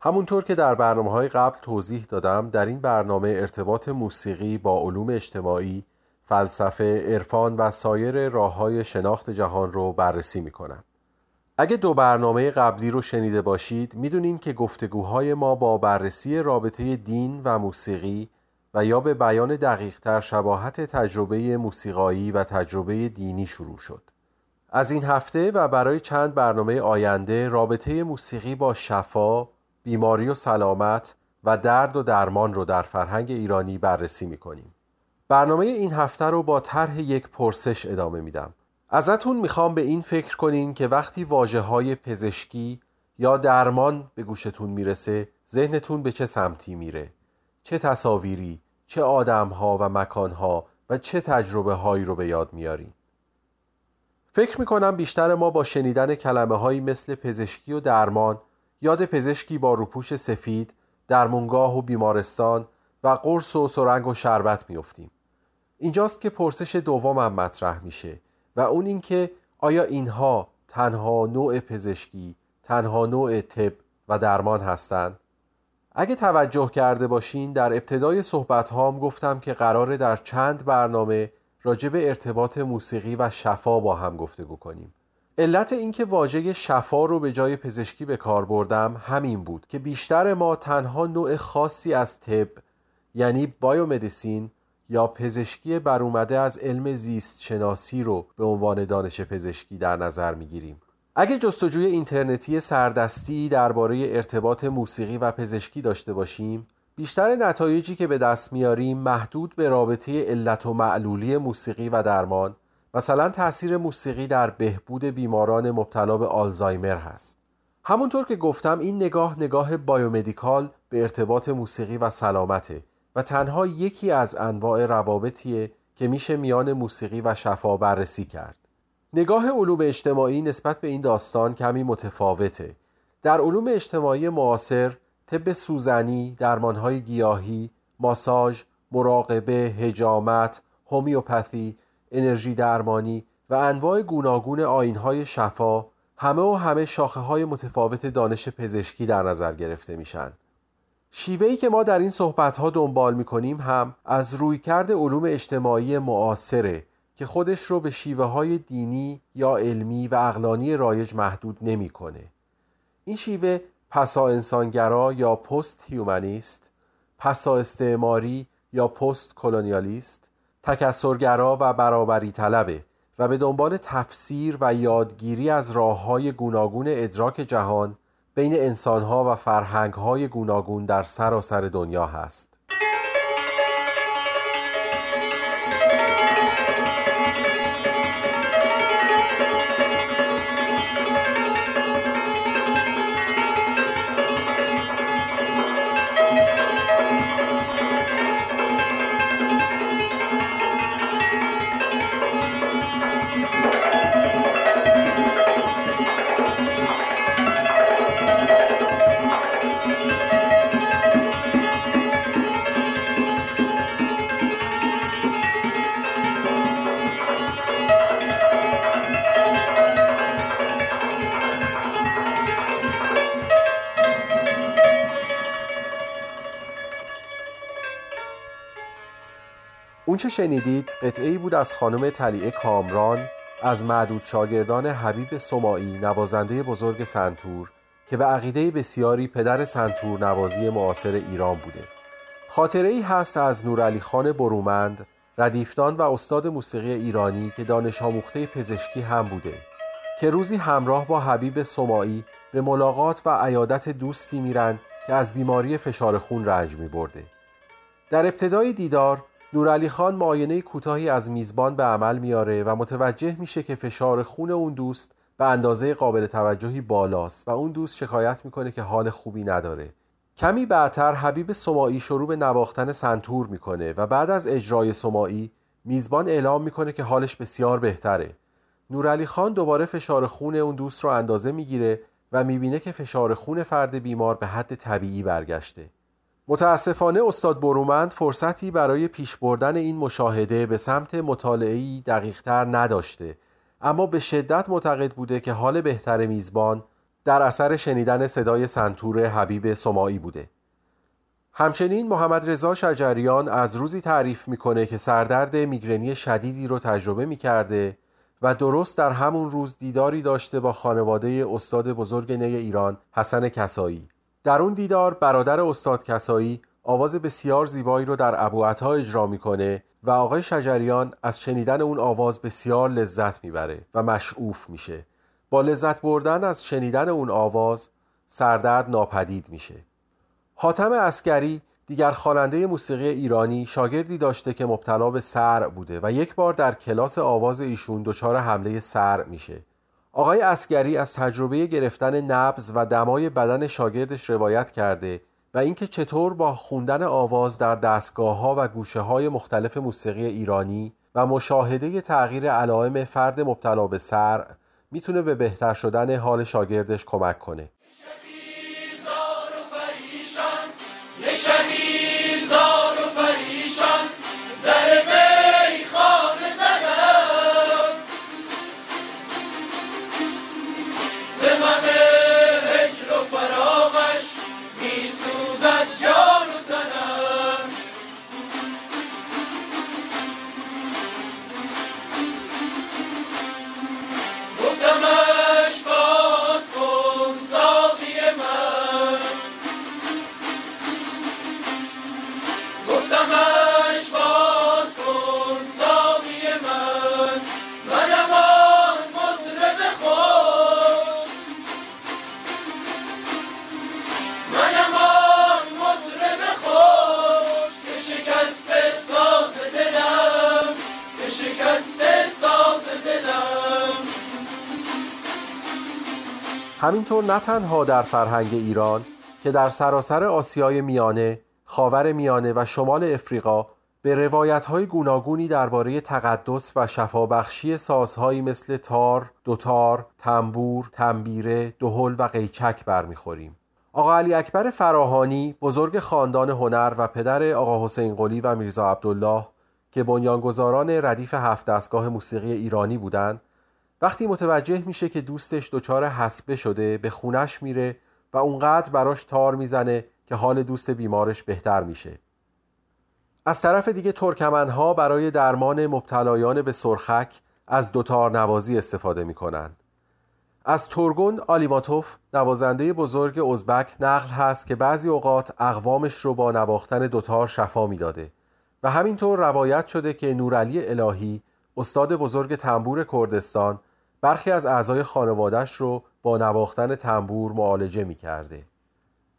همونطور که در برنامه های قبل توضیح دادم در این برنامه ارتباط موسیقی با علوم اجتماعی، فلسفه، عرفان و سایر راه های شناخت جهان رو بررسی می کنم. اگه دو برنامه قبلی رو شنیده باشید می‌دونین که گفتگوهای ما با بررسی رابطه دین و موسیقی و یا به بیان دقیقتر شباهت تجربه موسیقایی و تجربه دینی شروع شد. از این هفته و برای چند برنامه آینده رابطه موسیقی با شفا، بیماری و سلامت و درد و درمان رو در فرهنگ ایرانی بررسی می‌کنیم. برنامه این هفته رو با طرح یک پرسش ادامه میدم. ازتون می‌خوام به این فکر کنین که وقتی واجه های پزشکی یا درمان به گوشتون می‌رسه ذهنتون به چه سمتی میره؟ چه تصاویری چه آدمها و مکانها و چه تجربه هایی رو به یاد میارین؟ فکر می‌کنم بیشتر ما با شنیدن کلمه هایی مثل پزشکی و درمان یاد پزشکی با روپوش سفید درمونگاه و بیمارستان و قرص و سرنگ و شربت میفتیم اینجاست که پرسش دومم مطرح میشه. و اون اینکه آیا اینها تنها نوع پزشکی، تنها نوع طب و درمان هستند؟ اگه توجه کرده باشین در ابتدای صحبت هام گفتم که قراره در چند برنامه راجع به ارتباط موسیقی و شفا با هم گفتگو کنیم. علت اینکه واژه شفا رو به جای پزشکی به کار بردم همین بود که بیشتر ما تنها نوع خاصی از طب یعنی biomedicine یا پزشکی بر اومده از علم زیست شناسی رو به عنوان دانش پزشکی در نظر می‌گیریم. اگه جستجوی اینترنتی سردستی درباره ارتباط موسیقی و پزشکی داشته باشیم بیشتر نتایجی که به دست میاریم محدود به رابطه علت و معلولی موسیقی و درمان مثلا تاثیر موسیقی در بهبود بیماران مبتلا به آلزایمر هست. همونطور که گفتم این نگاه نگاه biomedical به ارتباط موسیقی و سلامته. و تنها یکی از انواع روابطیه که میشه میان موسیقی و شفا بررسی کرد. نگاه علوم اجتماعی نسبت به این داستان کمی متفاوته. در علوم اجتماعی معاصر طب سوزنی، درمانهای گیاهی، ماساژ، مراقبه، هجامت، هومیوپاتی، انرژی درمانی و انواع گوناگون آینهای شفا همه و همه شاخه های متفاوت دانش پزشکی در نظر گرفته میشن. شیوهی که ما در این صحبتها دنبال می‌کنیم هم از رویکرد علوم اجتماعی معاصره که خودش رو به شیوه های دینی یا علمی و اقلانی رایج محدود نمی‌کنه. این شیوه پسا انسانگرا یا پست هیومنیست، پسا استعماری یا پست کلونیالیست، تکسرگرا و برابری طلبه و به دنبال تفسیر و یادگیری از راه های گوناگون ادراک جهان بین انسانها و فرهنگهای گوناگون در سراسر دنیا هست. اونچه شنیدید قطعه بود از خانم تلیعه کامران از معدود شاگردان حبیب سماعی نوازنده بزرگ سنتور که به عقیده بسیاری پدر سنتور نوازی معاصر ایران بوده خاطره ای هست از نورعلی خان برومند ردیفتان و استاد موسیقی ایرانی که دانش آموخته پزشکی هم بوده که روزی همراه با حبیب سماعی به ملاقات و عیادت دوستی میرن که از بیماری فشار خون رنج می برده. در ابتدای دیدار نورعلی خان معاینه کوتاهی از میزبان به عمل میاره و متوجه میشه که فشار خون اون دوست به اندازه قابل توجهی بالاست و اون دوست شکایت می‌کنه که حال خوبی نداره. کمی بعدتر حبیب سماعی شروع به نواختن سنتور می‌کنه و بعد از اجرای سماعی میزبان اعلام می‌کنه که حالش بسیار بهتره. نورعلی خان دوباره فشار خون اون دوست رو اندازه می‌گیره و می‌بینه که فشار خون فرد بیمار به حد طبیعی برگشته. متاسفانه استاد برومند فرصتی برای پیش بردن این مشاهده به سمت مطالعه‌ای دقیقتر نداشته اما به شدت معتقد بوده که حال بهتر میزبان در اثر شنیدن صدای سنتور حبیب سماعی بوده. همچنین محمد رضا شجریان از روزی تعریف می‌کنه که سردرد میگرنی شدیدی رو تجربه می‌کرده و درست در همون روز دیداری داشته با خانواده استاد بزرگ نی ایران حسن کسایی. در اون دیدار برادر استاد کسایی آواز بسیار زیبایی رو در ابو عطا اجرا می‌کنه و آقای شجریان از شنیدن اون آواز بسیار لذت می‌بره و مشعوف میشه. با لذت بردن از شنیدن اون آواز سردرد ناپدید میشه. حاتم اسکری دیگر خواننده موسیقی ایرانی شاگردی داشته که مبتلا به سر بوده و یک بار در کلاس آواز ایشون دچار حمله سر میشه. آقای اسگری از تجربه گرفتن نبز و دمای بدن شاگردش روایت کرده و اینکه چطور با خوندن آواز در دستگاه ها و گوشه های مختلف موسیقی ایرانی و مشاهده تغییر علائم فرد مبتلا به سر می‌تونه به بهتر شدن حال شاگردش کمک کنه. همینطور نه تنها در فرهنگ ایران که در سراسر آسیای میانه، خاور میانه و شمال افریقا به روایت های گوناگونی درباره تقدس و شفابخشی سازهایی مثل تار، دوتار، تنبور، تنبیره، دهل و قیچک برمیخوریم. آقا علی اکبر فراهانی بزرگ خاندان هنر و پدر آقا حسین قلی و میرزا عبدالله که بنیانگذاران ردیف هفت دستگاه موسیقی ایرانی بودند وقتی متوجه میشه که دوستش دچار حسبه شده به خونش میره و اونقدر براش تار می‌زنه که حال دوست بیمارش بهتر میشه. از طرف دیگه ترکمنها برای درمان مبتلایان به سرخک از دوتار نوازی استفاده می‌کنن. از تورگون آلیماتوف نوازنده بزرگ ازبک نقل هست که بعضی اوقات اقوامش رو با نواختن دوتار شفا می‌داده و همینطور روایت شده که نورعلی الهی استاد بزرگ تنبور کردستان برخی از اعضای خانوادش رو با نواختن تنبور معالجه می کرده.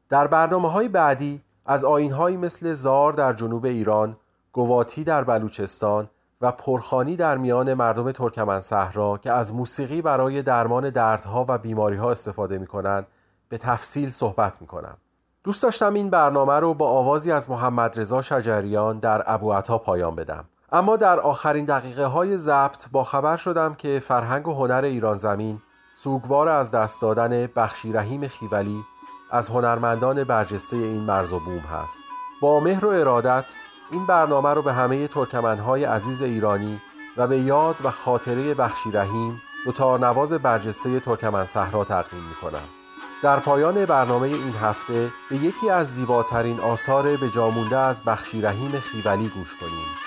در برنامه های بعدی از آینهایی مثل زار در جنوب ایران، گواتی در بلوچستان و پرخانی در میان مردم ترکمن صحرا که از موسیقی برای درمان دردها و بیماریها استفاده می کنند به تفصیل صحبت می کنم. دوست داشتم این برنامه رو با آوازی از محمد رضا شجریان در ابو پایان بدم. اما در آخرین دقیقه های ضبط با خبر شدم که فرهنگ و هنر ایران زمین سوگوار از دست دادن بخشی رحیم خیولی از هنرمندان برجسته این مرز و بوم هست با مهر و ارادت این برنامه رو به همه ترکمنهای عزیز ایرانی و به یاد و خاطره بخشی رحیم دو نواز برجسته ترکمن صحرا تقدیم می کنم. در پایان برنامه این هفته به یکی از زیباترین آثار به جامونده از بخشی رحیم خیولی گوش کنیم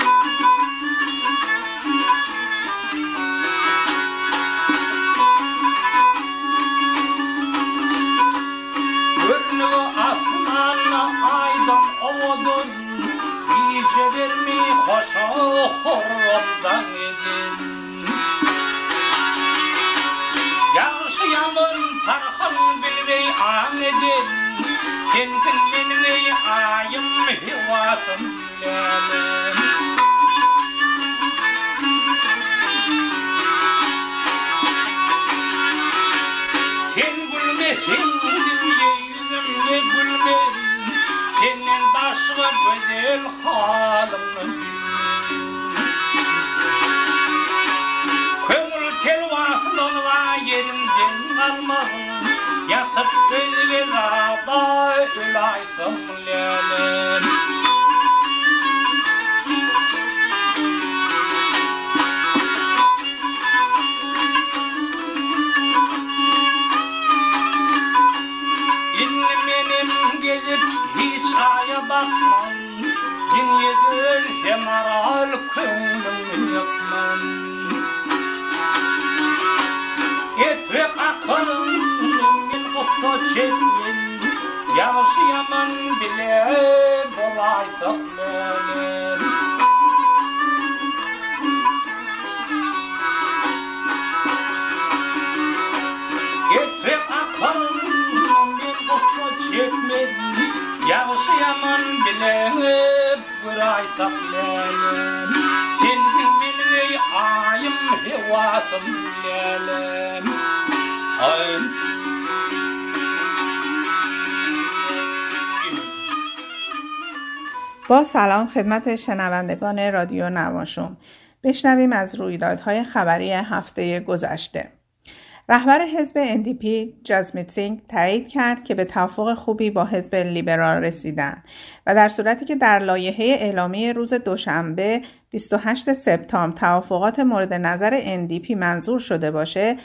şohordan edin. Yağışı yağmur tarhan bilvey an edin. Kentin bilvey ayım hivasın gelin Sen gülme, sen gülme, yüzümde gülme? Senden başka güzel halım đêm chính ăn mừng nhà thật đi với là đói lại cầm lè lên. Karın bir posta çekin Yaşayaman bile dolay tatlım Getirip akarım bir posta çekmedim Yaşayaman bile dolay tatlım Senin bilmeyi ayım hevatım lelim Ayım با سلام خدمت شنوندگان رادیو نماشوم. بشنویم از رویدادهای خبری هفته گذشته. رهبر حزب NDP جازمیت سینگ تایید کرد که به توافق خوبی با حزب لیبرال رسیدن و در صورتی که در لایحه اعلامی روز دوشنبه 28 سپتامبر توافقات مورد نظر NDP منظور شده باشه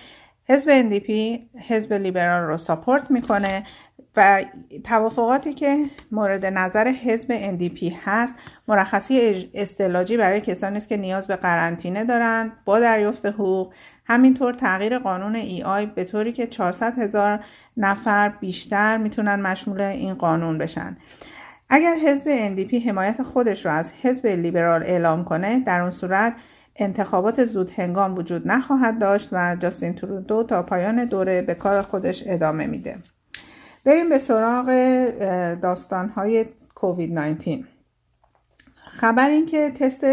حزب NDP حزب لیبرال رو ساپورت می‌کنه و توافقاتی که مورد نظر حزب NDP هست مرخصی استلاجی برای کسانی است که نیاز به قرنطینه دارند با دریافت حقوق. همینطور تغییر قانون ای آی به طوری که 400 هزار نفر بیشتر می‌تونن مشمول این قانون بشن. اگر حزب NDP حمایت خودش رو از حزب لیبرال اعلام کنه در اون صورت انتخابات زود هنگام وجود نخواهد داشت و جاستین ترودو تا پایان دوره به کار خودش ادامه میده بریم به سراغ داستانهای کووید 19 خبر این که تست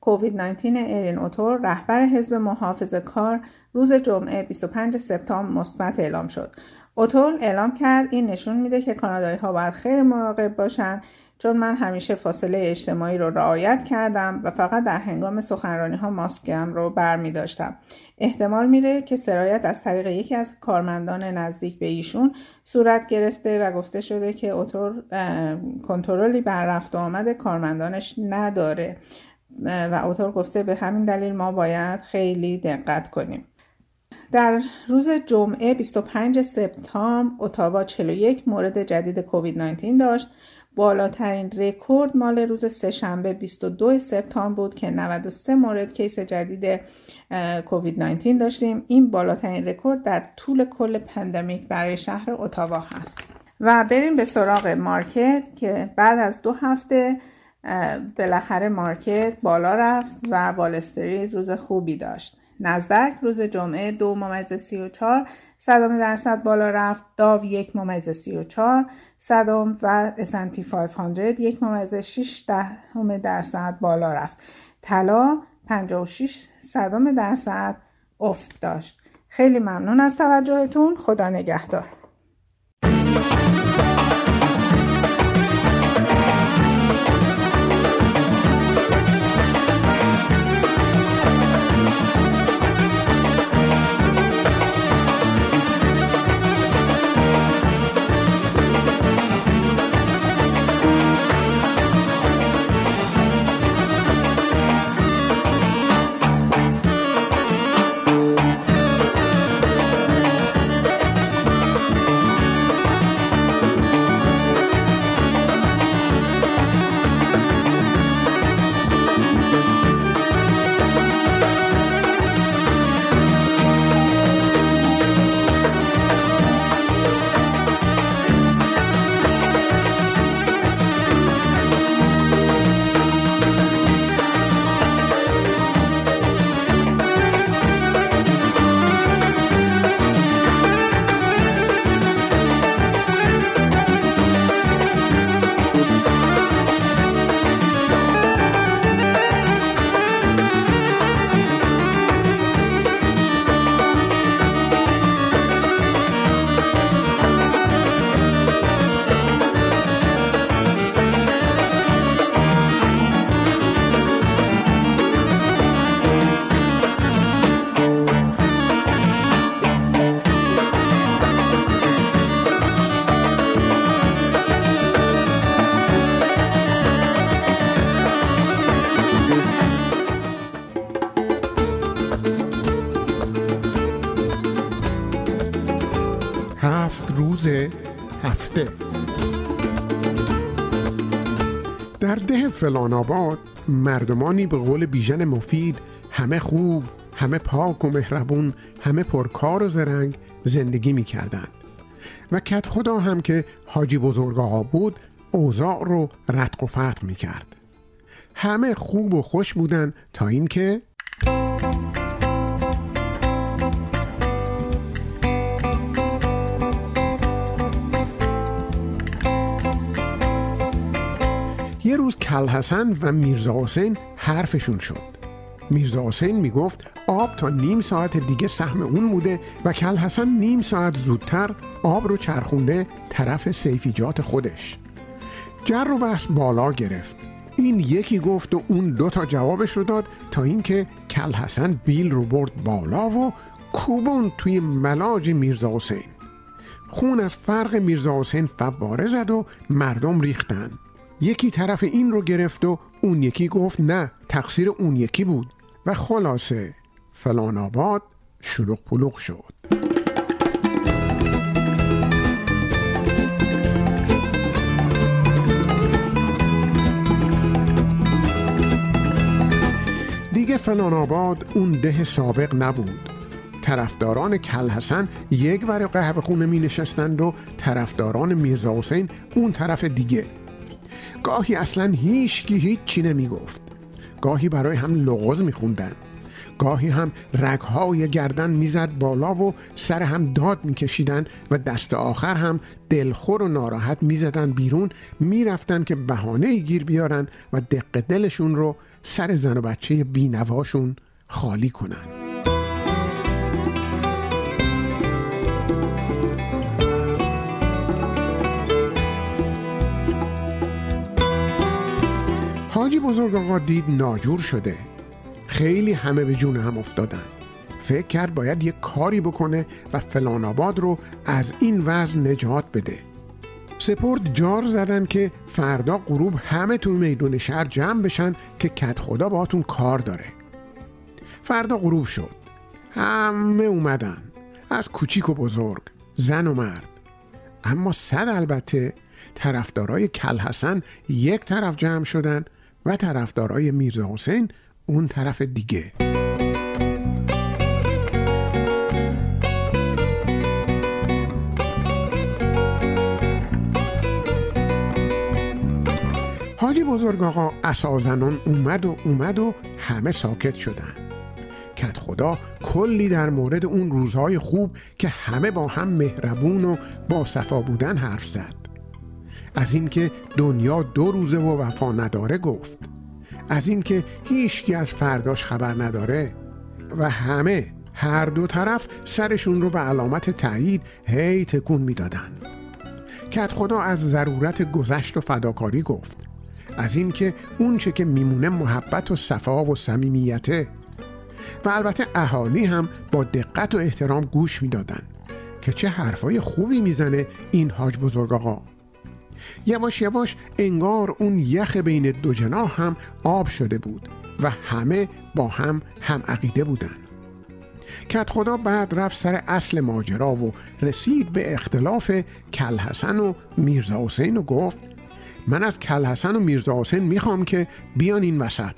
کووید 19 ارین اوتور رهبر حزب محافظ کار روز جمعه 25 سپتامبر مثبت اعلام شد. اوتول اعلام کرد این نشون میده که کانادایی ها باید خیلی مراقب باشن چون من همیشه فاصله اجتماعی رو رعایت کردم و فقط در هنگام سخنرانی ها ماسکم رو بر می داشتم. احتمال میره که سرایت از طریق یکی از کارمندان نزدیک به ایشون صورت گرفته و گفته شده که اتور کنترلی بر رفت و آمد کارمندانش نداره و اتور گفته به همین دلیل ما باید خیلی دقت کنیم در روز جمعه 25 سپتامبر اتاوا 41 مورد جدید کووید 19 داشت بالاترین رکورد مال روز سهشنبه 22 سپتامبر بود که 93 مورد case جدید کووید 19 داشتیم. این بالاترین رکورد در طول کل pandemic برای شهر اتاوا هست. و بریم به سراغ market که بعد از دو هفته بالاخره market بالا رفت و وال‌استریت روز خوبی داشت. نزدک روز جمعه دو ممیز سی و چهار صدام درصد بالا رفت داو یک ممیز سی و چار صدام و S&P 500 یک ممیز 6 دهم درصد بالا رفت. طلا 56 صدام درصد افت داشت. خیلی ممنون از توجهتون. خدا نگهدار. فلان آباد مردمانی به قول بیژن مفید همه خوب همه پاک و مهربون همه پرکار و زرنگ زندگی می کردند و کت خدا هم که حاجی بزرگ آقا بود اوضاع رو رتق و فتق می کرد همه خوب و خوش بودن تا اینکه یه روز کل حسن و میرزا حسین حرفشون شد. میرزا حسین می‌گفت آب تا نیم ساعت دیگه سهم اون بوده و کل حسن نیم ساعت زودتر آب رو چرخونده طرف سیفیجات خودش. جر و بحث بالا گرفت. این یکی گفت و اون دو تا جوابش رو داد تا اینکه کل حسن بیل رو برد بالا و کوبون توی ملاج میرزا حسین. خون از فرق میرزا حسین فواره زد و مردم ریختن. یکی طرف این رو گرفت و اون یکی گفت نه تقصیر اون یکی بود. و خلاصه فلان آباد شلوغ پلوغ شد. دیگه فلان آباد اون ده سابق نبود. طرفداران کل حسن یک ور قهوه خونه می نشستند و طرفداران میرزا حسین اون طرف دیگه. گاهی اصلا هیچکی هیچی نمی گفت گاهی برای هم لغز می خوندن گاهی هم رگهای گردن می‌زد بالا و سر هم داد میکشیدن و دست آخر هم دلخور و ناراحت می‌زدن بیرون. می‌رفتن که بهانه گیر بیارن و دق دلشون رو سر زن و بچه بینواشون خالی کنن. حاجی بزرگ آقا دید ناجور شده. خیلی همه به جون هم افتادن. فکر کرد باید یه کاری بکنه و فلان آباد رو از این وضع نجات بده. سپرد جار زدن که فردا غروب همه تو میدون شهر جمع بشن که کت خدا باهاتون کار داره. فردا غروب شد. همه اومدن. از کوچیک و بزرگ زن و مرد. اما صد البته طرفدارای کل حسن یک طرف جمع شدن و طرفدارای میرزا حسین اون طرف دیگه. حاجی بزرگ آقا اسازنان اومد و اومد و همه ساکت شدن. کت خدا کلی در مورد اون روزهای خوب که همه با هم مهربون و با صفا بودن حرف زد. از اینکه دنیا دو روزه و وفا نداره گفت. از اینکه هیچکی از فرداش خبر نداره. و همه هر دو طرف سرشون رو به علامت تایید هی تکون می‌دادن. کت خدا از ضرورت گذشت و فداکاری گفت. از اینکه اونچه که میمونه محبت و صفا و صمیمیته. و البته اهالی هم با دقت و احترام گوش می‌دادن که چه حرفای خوبی می‌زنه این حاج بزرگ آقا. یواش یواش انگار اون یخ بین دو جناح هم آب شده بود و همه با هم هم عقیده بودن. کت خدا بعد رفت سر اصل ماجرا و رسید به اختلاف کل حسن و میرزا حسین و گفت من از کل حسن و میرزا حسین می‌خوام که بیان این وسط.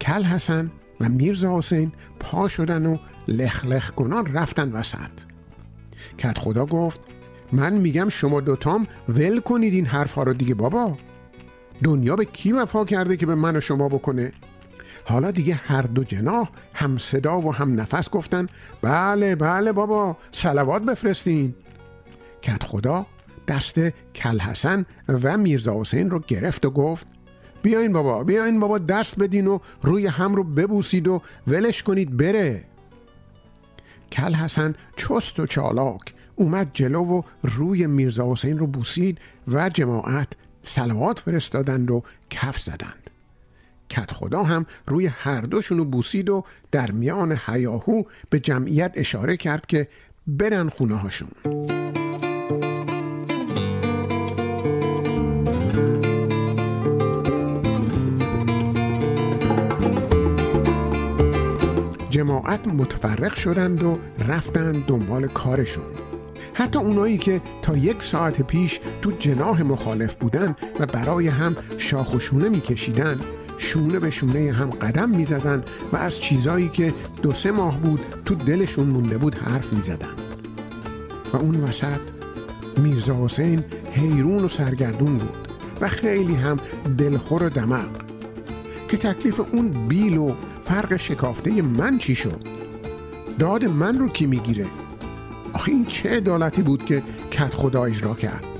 کل حسن و میرزا حسین پا شدن و لخ لخ کنان رفتن وسط. کت خدا گفت من میگم شما دوتام ول کنید این حرفها رو دیگه بابا. دنیا به کی وفا کرده که به من و شما بکنه؟ حالا دیگه هر دو جناح هم صدا و هم نفس گفتن. بله بله بابا سلوات بفرستین. کت خدا دست کل حسن و میرزا حسین رو گرفت و گفت بیاین بابا بیاین بابا دست بدین و روی هم رو ببوسید و ولش کنید بره. کل حسن چست و چالاک اومد جلو و روی میرزا حسین رو بوسید و جماعت سلوات فرستادند و کف زدند. کت خدا هم روی هر دوشونو بوسید و در میان حیاهو به جمعیت اشاره کرد که برن خونه هاشون جماعت متفرق شدند و رفتند دنبال کارشون. حتی اونایی که تا یک ساعت پیش تو جناح مخالف بودن و برای هم شاخ و شونه میکشیدن شونه به شونه هم قدم می‌زدن و از چیزایی که دو سه ماه بود تو دلشون مونده بود حرف می‌زدن. و اون وسط میرزا حسین حیرون و سرگردون بود و خیلی هم دلخور و دمق که تکلیف اون بیل و فرق شکافته من چی شد؟ داد من رو کی می‌گیره؟ آخه این چه عدالتی بود که کت خدا اجرا کرد؟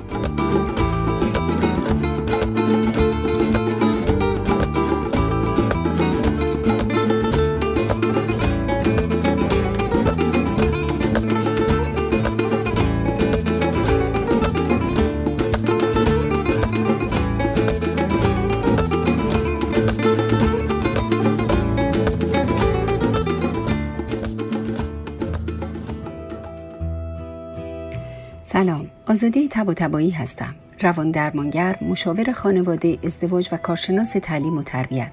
آزاده تب و هستم. روان درمانگر مشاور خانواده ازدواج و کارشناس تعلیم و تربیت.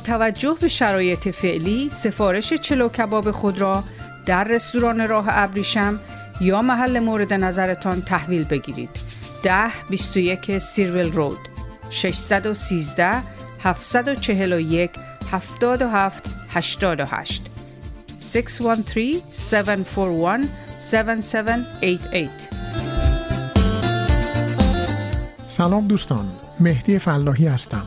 توجه به شرایط فعلی سفارش چلو کباب خود را در رستوران راه ابریشم یا محل مورد نظرتان تحویل بگیرید. 10 21 سیرویل رود 613 741 77 88 613 741 7788 سلام دوستان مهدی فلاحی هستم.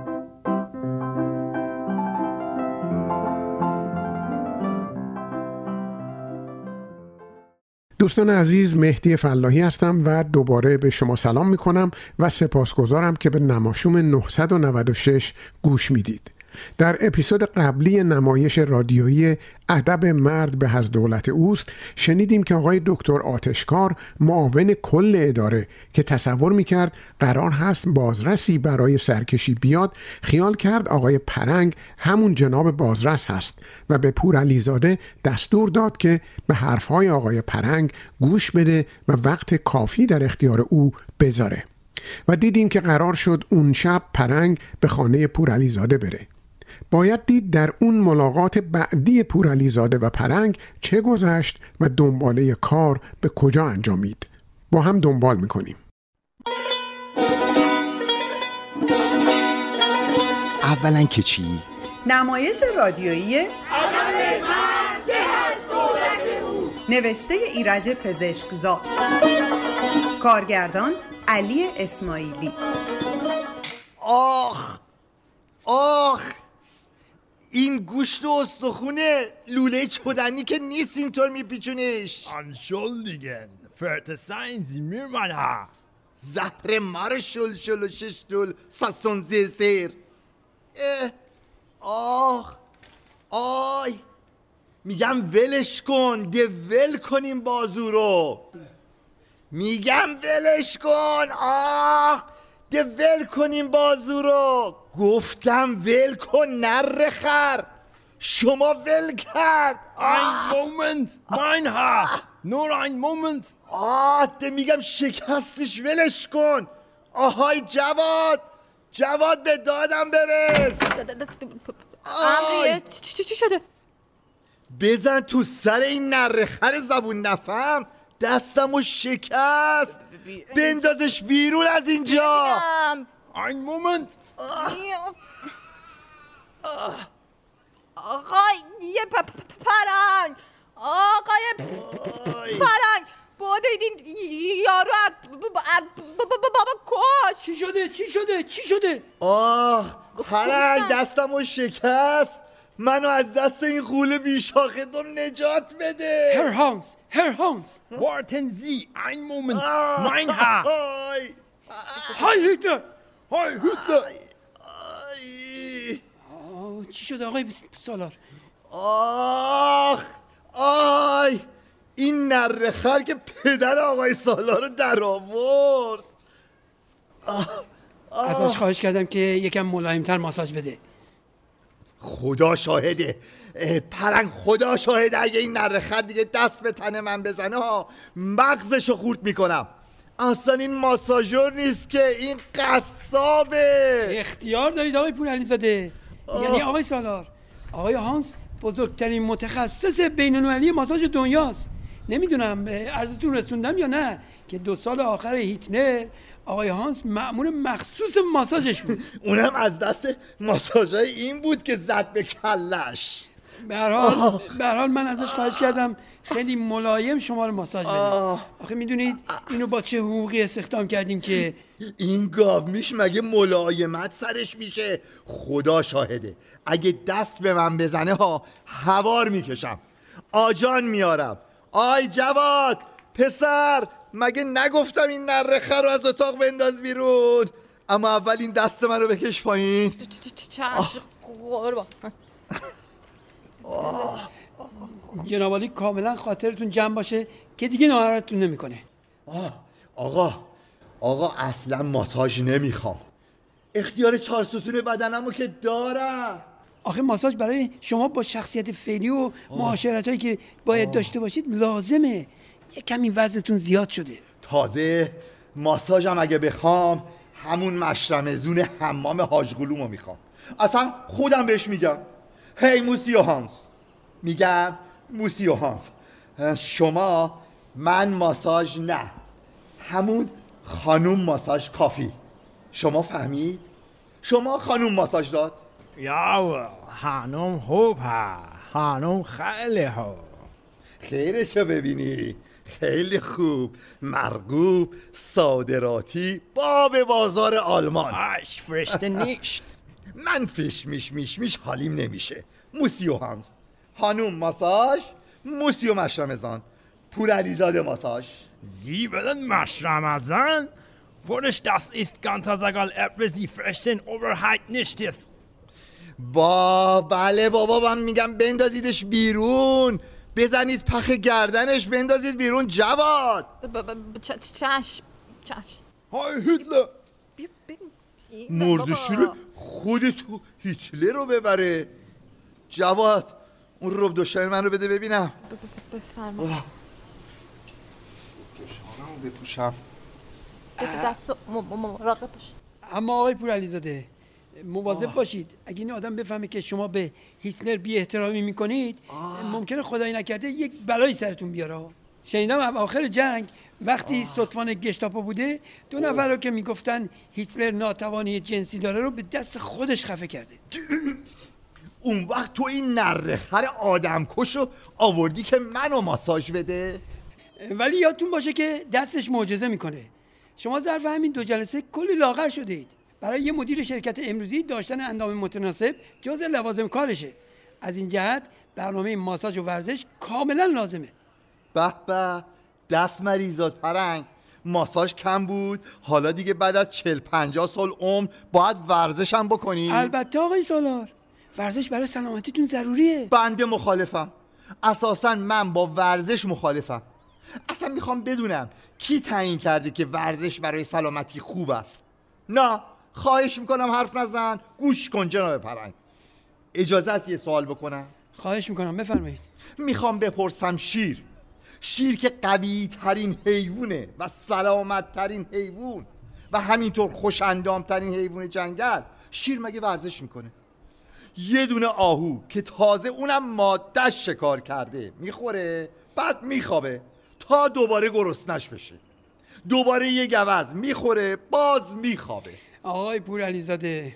دوستان عزیز مهدی فلاحی هستم و دوباره به شما سلام می کنم و سپاسگزارم که به نماشوم 996 گوش می‌دید. در اپیزود قبلی نمایش رادیویی ادب مرد به از دولت اوست شنیدیم که آقای دکتر آتشکار معاون کل اداره که تصور می‌کرد قرار هست بازرسی برای سرکشی بیاد خیال کرد آقای پرنگ همون جناب بازرس هست و به پورعلیزاده دستور داد که به حرفهای آقای پرنگ گوش بده و وقت کافی در اختیار او بذاره. و دیدیم که قرار شد اون شب پرنگ به خانه پورعلیزاده بره. باید دید در اون ملاقات بعدی پورعلیزاده و پرنگ چه گذشت و دنباله کار به کجا انجامید. با هم دنبال می‌کنیم. اولا که چی؟ نمایش رادیویی نوشته ایرج پزشکزاد. کارگردان علی اسماعیلی. آخ آخ. این گوشت و استخونه لوله چودنی که نیست اینطور میپیچونیش. verzeihen Sie mir mein Haar. زهر مار شل شل و شش دل ساسون زیر زیر اه، آخ آی. میگم ولش کن ده ول کنیم بازو رو. میگم ولش کن آخ. ده ول کنیم بازو رو. گفتم ول کن نر خر. شما ول کرد. Ein Moment, mein Haar. Nur ein Moment. آه ده میگم شکستش ولش کن. آهای جواد. جواد به دادم برس. امریه چی چی شده؟ بزن تو سر این نرخر زبون نفهم. دستمو شکست. بندازش بیرون از اینجا. Ein Moment. آقای یه پ- پرنگ. آقای پرنگ. بودید این یارو بابا کش. چی شده؟ چی شده؟ چی شده؟ آه پرنگ دستمو شکست. منو از دست این قول بیشاخه دوم نجات بده. Hans, warten Sie einen Moment. Mein Haar. آی. Hi Hitler. Hi Hitler. آی. آه، چی شده آقای سالار؟ آخ. آی. این نرخر که پدر آقای سالا رو در آورد. ازش خواهش کردم که یکم ملایمتر ماساژ بده. خدا شاهده. اه، پرنگ خدا شاهده. اگه این نرخر دیگه دست به تن من بزنه ها مغزشو خورد می‌کنم. اصلا این ماساژور نیست که این قصابه. اختیار دارید آقای پور علیزاده. یعنی آقای سالار آقای هانس بزرگترین متخصص بین المللی ماساژ دنیاست. نمی‌دونم اه، عرضتون رسوندم یا نه که دو سال آخر هیتلر آقای هانس مأمور مخصوص ماساژش بود. اونم از دست ماساژای این بود که زد به کلش. به حال من ازش خواهش کردم. خیلی ملایم شما رو ماساژ بده. آخه می‌دونید اینو با چه حقوقی استخدام کردیم که این گاومیش مگه ملایمت سرش میشه؟ خدا شاهده. اگه دست به من بزنه ها هوار می‌کشم. آجان میارم آی جواد پسر مگه نگفتم این نرخه رو از اتاق بنداز بیرون؟ اما اول این دست منو بکش پایین. چشم قربان جناب عالی کاملا خاطرتون جمع باشه که دیگه ناراحتتون نمی‌کنه. آقا آقا اصلا ماساژ نمی‌خوام. اختیار چهار ستون بدنمو که دارم. آخه ماساژ برای شما با شخصیت فعلی و معاشرت هایی که باید داشته باشید لازمه. یه کمی وزنتون زیاد شده. تازه ماساژم اگه بخوام همون مشرم زون حمام حاجگلومو می‌خوام. اصلا خودم بهش میگم. هی موسیو هانس. میگم موسیو هانس شما من ماساژ نه همون خانوم ماساژ کافی. شما فهمید؟ شما خانوم ماساژ داد؟ یا خانم خوب ها خانم خیلی خوب. خیرشو ببینی. خیلی خوب. مرغوب صادراتی باب بازار آلمان. اش فرشته نیشت. من فش میش میش میش حالیم نمیشه. موسیو هانس خانوم ماساژ موسیو مشرمزان. پور علیزاده ماساژ. Sie wollen Maschramazan? Wodurch das ist Gantasagal Erbe Sie Oberheit nicht ist. با بله بابا من میگم بندازیدش بیرون. بزنید پخ گردنش بندازید بیرون جواد! ب- ب- چ- چشم چشم. های هیتلر. این مردشور بابا. خودتو هیتلر رو ببره. جواد اون رب دوشای من رو بده ببینم. بفرما. آه. دوشانمو بپوشم. بده دست مراقب باش. اما آقای پور مواظب باشید. اگه این آدم بفهمه که شما به هیتلر بی احترامی می‌کنید ممکنه خدایی نکرده یک بلایی سرتون بیاره. شنیدم اواخر جنگ وقتی ستوان گشتاپو بوده دو نفر رو که می‌گفتن هیتلر ناتوانی جنسی داره رو به دست خودش خفه کرده. اون وقت تو این نرخر آدم کشو آوردی که منو ماساژ بده. ولی یادتون باشه که دستش معجزه می‌کنه. شما ظرف همین دو جلسه کلی لاغر شدید. برای یه مدیر شرکت امروزی داشتن اندام متناسب جز لوازم کارشه. از این جهت برنامه ماساژ و ورزش کاملا لازمه. به به دست مریضات پرنگ ماساژ کم بود حالا دیگه بعد از چل پنجاه سال عمر باید ورزش هم بکنی؟ البته آقای سالار ورزش برای سلامتیتون ضروریه. بنده مخالفم. اساسا من با ورزش مخالفم. اصلا می‌خوام بدونم کی تعیین کرده که ورزش برای سلامتی خوب است؟ نه. خواهش می‌کنم حرف نزن. گوش کن جناب پرنگ اجازه است یه سوال بکنم؟ خواهش می‌کنم بفرمایید. می‌خوام بپرسم شیر. شیر که قوی ترین حیوونه و سلامت ترین حیوان و همینطور خوش اندام ترین حیوان جنگل شیر مگه ورزش می‌کنه؟ یه دونه آهو که تازه اونم مادهش شکار کرده می‌خوره؟ بعد میخوابه تا دوباره گرسنش بشه. دوباره یه گوز می‌خوره باز میخوابه. آقای پور علیزاده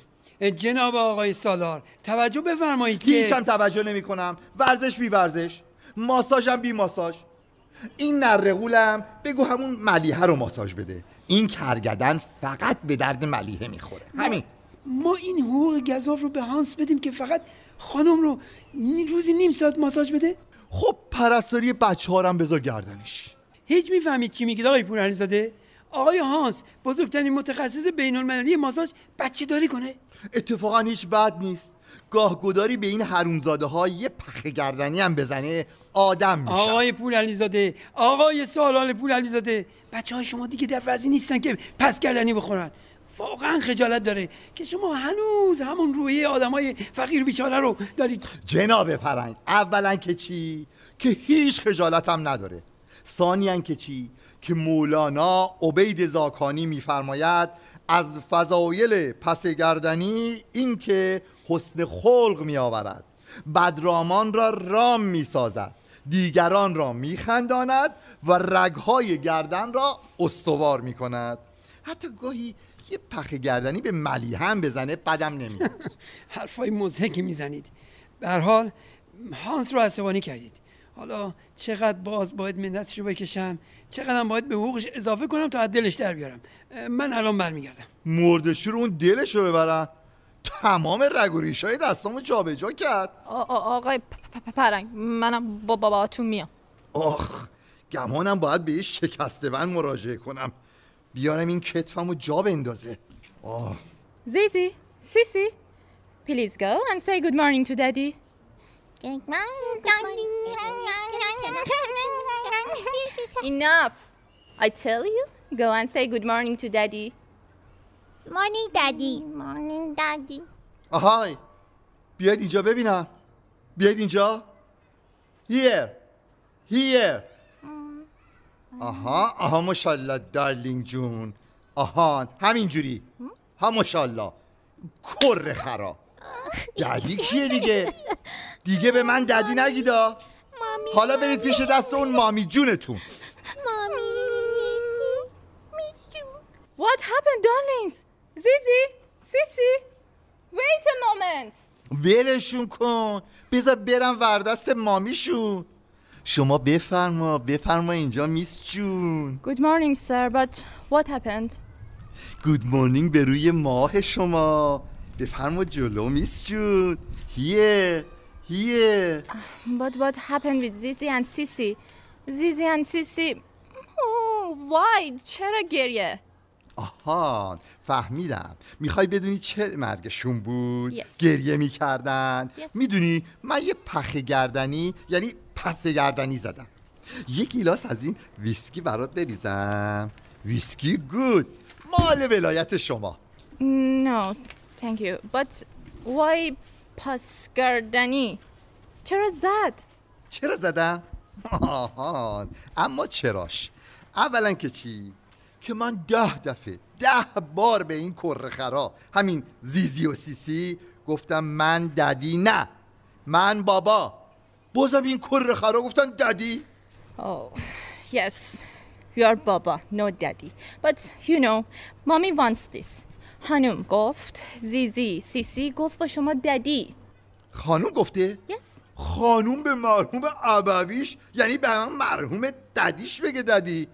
جناب آقای سالار توجه بفرمایید که هیچ هم توجه نمی کنم ورزش بی ورزش. ماساژم بی ماساژ. این نرغولم بگو همون ملیحه رو ماساژ بده. این کرگدن فقط به درد ملیحه می‌خوره. همین. ما این حقوق گذاف رو به هانس بدیم که فقط خانم رو روزی نیم ساعت ماساژ بده؟ خب پرستاری بچه هارم بذار گردنش. هیچ می‌فهمید چی میگید آقای پور علیزاده آقای هانس بزرگترین متخصص بین المللی ماساژ بچه داری کنه. اتفاقا هیچ بد نیست. گاه گداری به این حرومزاده ها یه پخ گردنی هم بزنه آدم میشه آقای پور علیزاده آقای سالال پور علیزاده بچه های شما دیگه در وضعی نیستن که پس کردنی بخورن. واقعا خجالت داره که شما هنوز همون رویه آدم های فقیر بیچاره رو دارید. جناب پرنگ اولا که چی؟ که هیچ خجالتم نداره. ثانیا که چی؟ که مولانا عبید زاکانی میفرماید از فضایل پس گردنی این که حسن خلق می آورد بدرامان را رام می سازد دیگران را می خنداند و رگهای گردن را استوار می کند حتی گاهی یه پخ گردنی به ملی هم بزنه بدم نمیاد. حرفای مزهکی می‌زنید. به هر حال هانس رو عصبانی کردید. حالا چقدر باز باید منتش رو بکشم؟ چقدر باید به حقوقش اضافه کنم تا از دلش در بیارم؟ من الان برمیگردم. مردشور اون دلش رو ببرن. تمام رگ و ریشای دستامو جابجا کرد. آ- آ- آقای پرنگ منم با باباتون میام. آخ گمانم باید به یه شکسته بند مراجعه کنم. بیارم این کتفمو جا بندازه. آه. زیزی سیسی Please go and say good morning to daddy. Enough. I tell you, go and say good morning to daddy. Morning, Daddy. Morning, Daddy. آهای بیاید اینجا ببینم بیاید اینجا Here. Here. آها آها ماشاءالله دارلینگ جون آها همینجوری ها ماشاءالله کر خرا ددی کیه دیگه دیگه به من ددی نگیدا. حالا برید پیش دست اون مامی جونتون. What happened, darlings? Zizi? Sissy? Wait a moment. ولشون کن. بذار برم وردست مامیشون. شما بفرما بفرما اینجا میس جون Good morning, sir, but what happened? گود مورنینگ به روی ماه شما. بفرما جلو میس جون هیه هیه But what happened with Zizi and Sissy? Zizi and Sissy... Oh, why? چرا گریه؟ آهان فهمیدم می‌خوای بدونی چه مرگشون بود Yes. گریه می‌کردن Yes. می‌دونی من یه پخ گردنی یعنی پس گردنی زدم یه گیلاس از این ویسکی برات بریزم ویسکی گود مال ولایت شما No, thank you. But why پس گردنی؟ چرا زد؟ چرا زدم؟ آهان اما چراش اولا که چی؟ که من ده دفعه ده بار به این کرخرا همین زیزی و سیسی گفتم من ددی نه من بابا بازم این کرخرا گفتن ددی Oh, yes. You are Baba, no daddy. But you know, mommy wants this. خانم گفت زیزی سیسی گفت با شما ددی خانوم گفته؟ Yes. خانوم به مرحوم ابویش یعنی به من مرحوم ددیش بگه ددی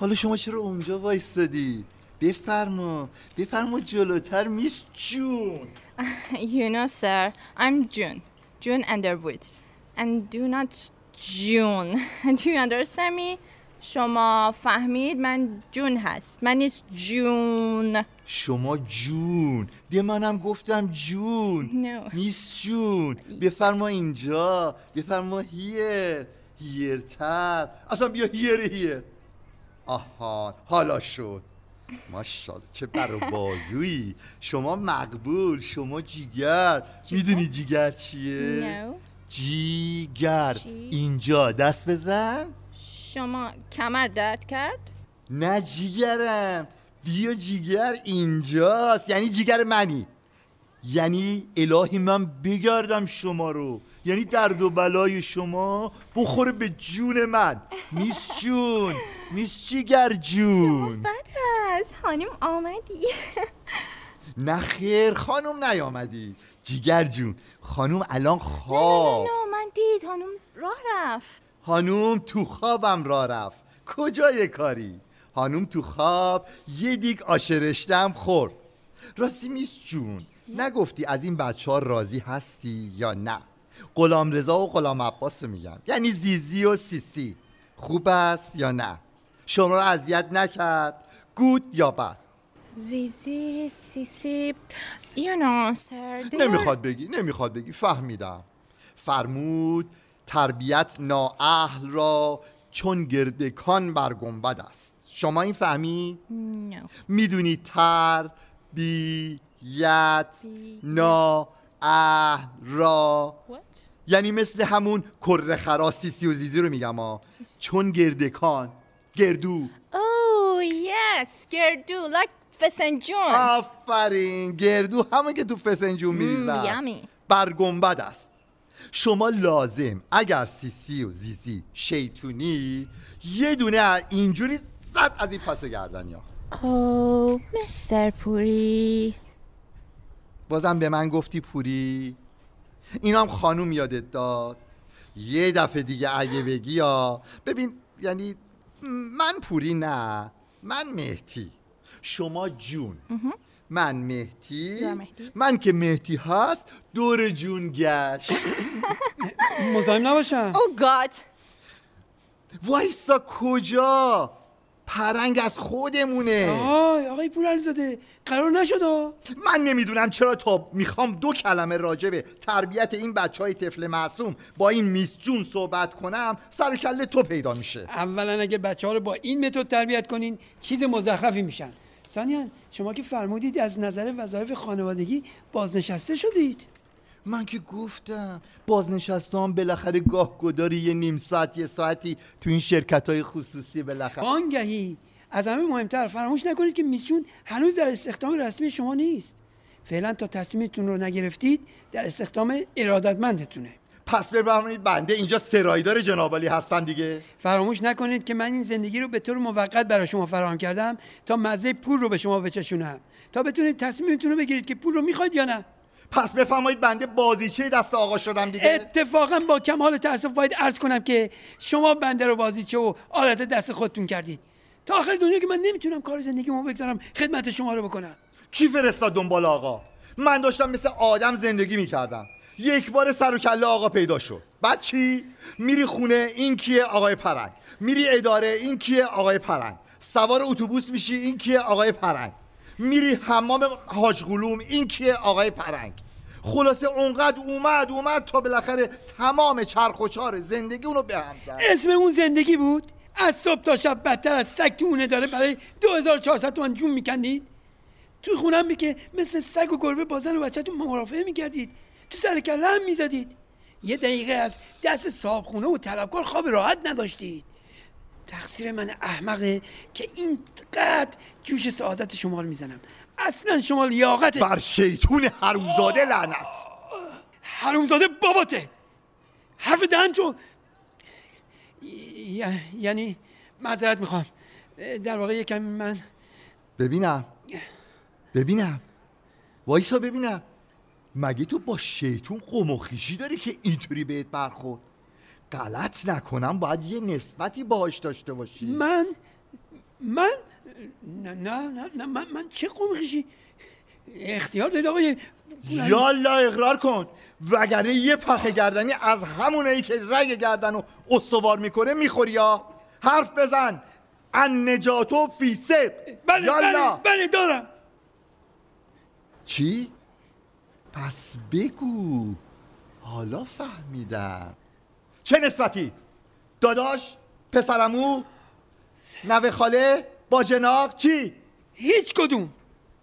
حالا شما چرا اونجا وایستادی بفرما بفرما جلوتر میس جون You know, sir, I'm June. June Underwood. And do not June. Do you understand me? شما فهمید من جون هست. من نیست جون. شما جون. ده منم گفتم جون. No. میس جون. بفرما اینجا. بفرما هیر هیرتر اصلا بیا هیر هیر آها. حالا شد. ماشاءالله چه بر بازویی. شما مقبول شما جیگر. می‌دونی جیگر چیه؟ No. جیگر. چی؟ اینجا. دست بزن. شما کمر درد کرد؟ نه جیگرم. بیا جیگر اینجاست. یعنی جیگر منی. یعنی الهی من بگردم شما رو. یعنی درد و بلای شما بخوره به جون من. میس جون. میس جیگر جون. بد هست خانم آمدی. نه خیر. خانم نیامدی. جیگر جون. خانم الان خواب. نه من دید. خانم راه رفت. خانوم تو خوابم را رفت. کجای کاری؟ خانوم تو خواب یه دیگ آشرشتم خورد. راستی میس جون نگفتی از این بچه ها راضی هستی یا نه؟ غلام رضا و غلام عباس رو میگم. یعنی زیزی و سیسی. خوب است یا نه؟ شما رو اذیت نکرد. گود یا بد؟ زیزی سیسی are- نمی‌خواد بگی نمی‌خواد بگی. فهمیدم. فرمود تربیت نااهل را چون گردکان بر گنبد است. شما این فهمی؟ No. می‌دونی تربیت نااهل را. What? یعنی مثل همون کره خراسی سی و زیزی رو میگم ها. چون گردکان. گردو. Oh, yes, گردو. Like فسنجون. آفرین. گردو همون که تو فسنجون میریزن یمی بر گنبد است. شما لازم اگر سیسی و زیزی شیطونی یه دونه اینجوری زد از این پس گردن یا Oh, مستر پوری. بازم به من گفتی پوری؟ اینم خانوم یادت داد؟ یه دفعه دیگه اگه بگی یا؟ ببین یعنی من پوری نه من مهتی شما جون. من مهتی مهدی. من که مهتی هست دور جون گشت. مزاحم نباشم Oh God. وایسا کجا؟ پرنگ از خودمونه. آی آقای پورعلیزاده قرار نشد من نمی‌دونم چرا تا می‌خوام دو کلمه راجع به تربیت این بچه های طفل معصوم با این میس جون صحبت کنم سر و کله تو پیدا میشه. اولا اگر بچه ها رو با این متد تربیت کنین چیز مزخرفی میشن. ثانیا شما که فرمودید از نظر وظایف خانوادگی بازنشسته شدید. من که گفتم بازنشستان بالاخره گاه گداری یه نیم ساعت یه ساعتی تو این شرکت های خصوصی بالاخره. آنگهی. از همه مهمتر فراموش نکنید که میسجون هنوز در استخدام رسمی شما نیست. فعلا تا تصمیمتون رو نگرفتید در استخدام ارادتمندتونه. پس ببرمید بنده اینجا سرایدار جنابالی هستم دیگه. فراموش نکنید که من این زندگی رو به طور موقت برای شما فراهم کردم تا مزه پول رو به شما بچشونم. تا بتونید تصمیمتون رو بگیرید که پول رو می‌خواید یا نه. پس بفرمایید بنده بازیچه دست آقا شدم دیگه. اتفاقا با کمال تاسف باید عرض کنم که شما بنده رو بازیچه و آلت دست خودتون کردید. تا آخر دنیا که من نمی‌تونم کار زندگیمو بگذارم خدمت شما رو بکنم. کی فرستاد دنبال آقا؟ من داشتم مثل آدم زندگی می‌کردم. یک بار سر و کله آقا پیدا شد. بعد چی؟ میری خونه این کیه؟ آقای پرنگ. میری اداره این کیه؟ آقای پرنگ. سوار اتوبوس میشی این کیه؟ آقای پرنگ. میری حمام حاج غلوم این کیه؟ آقای پرنگ. خلاصه اونقدر اومد اومد تا بالاخره تمام چرخ و چار زندگی اونو به هم زد. اسم اون زندگی بود؟ از صبح تا شب بدتر از سگ تو اونه داره برای 2400 تومن جون میکندید؟ تو خونم که مثل سگ و گربه با زن و بچهتون مرافعه می‌کردید. تو سر کله هم می‌زدید. یه دقیقه از دست صابخونه و طلبکار خواب راحت نداشتید. تقصیر من احمقه که این قد جوش سعادت شما رو می‌زنم. اصلا شما لیاقت بر شیطون حرومزاده لعنت. حرومزاده باباته حرف دهن تو. یعنی معذرت می‌خوام. در واقع یکم من ببینم. ببینم. وایسا ببینم. مگه تو با شیطون قوم و خیشی داری که اینطوری بهت برخورد؟ غلط نکنم باید یه نسبتی باهاش داشته باشی. من؟ من؟ نه نه نه, نه من, من چه قوم خیشی؟ اختیار دارید آقای یالا اقرار کن. وگرنه یه پخه گردنی از همونایی که رگ گردن و استوار می‌کنه می‌خوری یا حرف بزن. ان نجاتو فی صدق. بله بله بله دارم. چی؟ پس بگو حالا فهمیدم چه نسبتی؟ داداش؟ پسرمو؟ نوه خاله؟ با جناق؟ چی؟ هیچ کدوم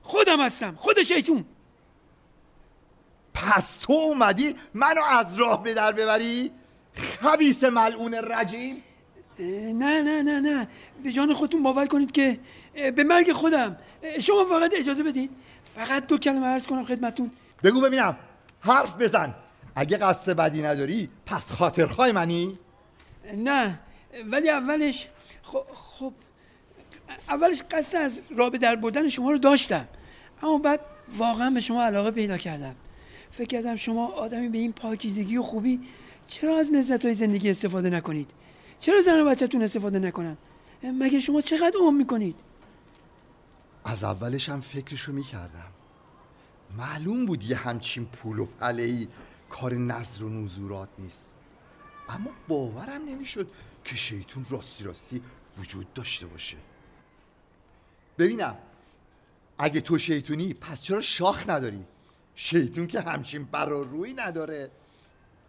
خودم هستم خود شیطون پس تو اومدی منو از راه به در ببری؟ خبیس ملعون رجیم؟ نه نه نه نه به جان خودتون باور کنید که به مرگ خودم شما فقط اجازه بدید فقط دو کلمه عرض کنم خدمتون بگو ببینم. حرف بزن. اگه قصد بدی نداری پس خاطرخواه منی؟ نه ولی اولش خب, خب اولش قصد از رابه در بردن شما رو داشتم. اما بعد واقعا به شما علاقه پیدا کردم. فکر کردم شما آدمی به این پاکیزگی و خوبی چرا از لذت های زندگی استفاده نکنید؟ چرا زن و بچهتون استفاده نکنن؟ مگه شما چقدر عمر می‌کنید؟ از اولش هم فکرشو می‌کردم. معلوم بود یه همچین پول و پلهی کار نظر و نزورات نیست. اما باورم نمی‌شد که شیطون راستی راستی وجود داشته باشه. ببینم اگه تو شیطونی پس چرا شاخ نداری؟ شیطون که همچین برا روی نداره.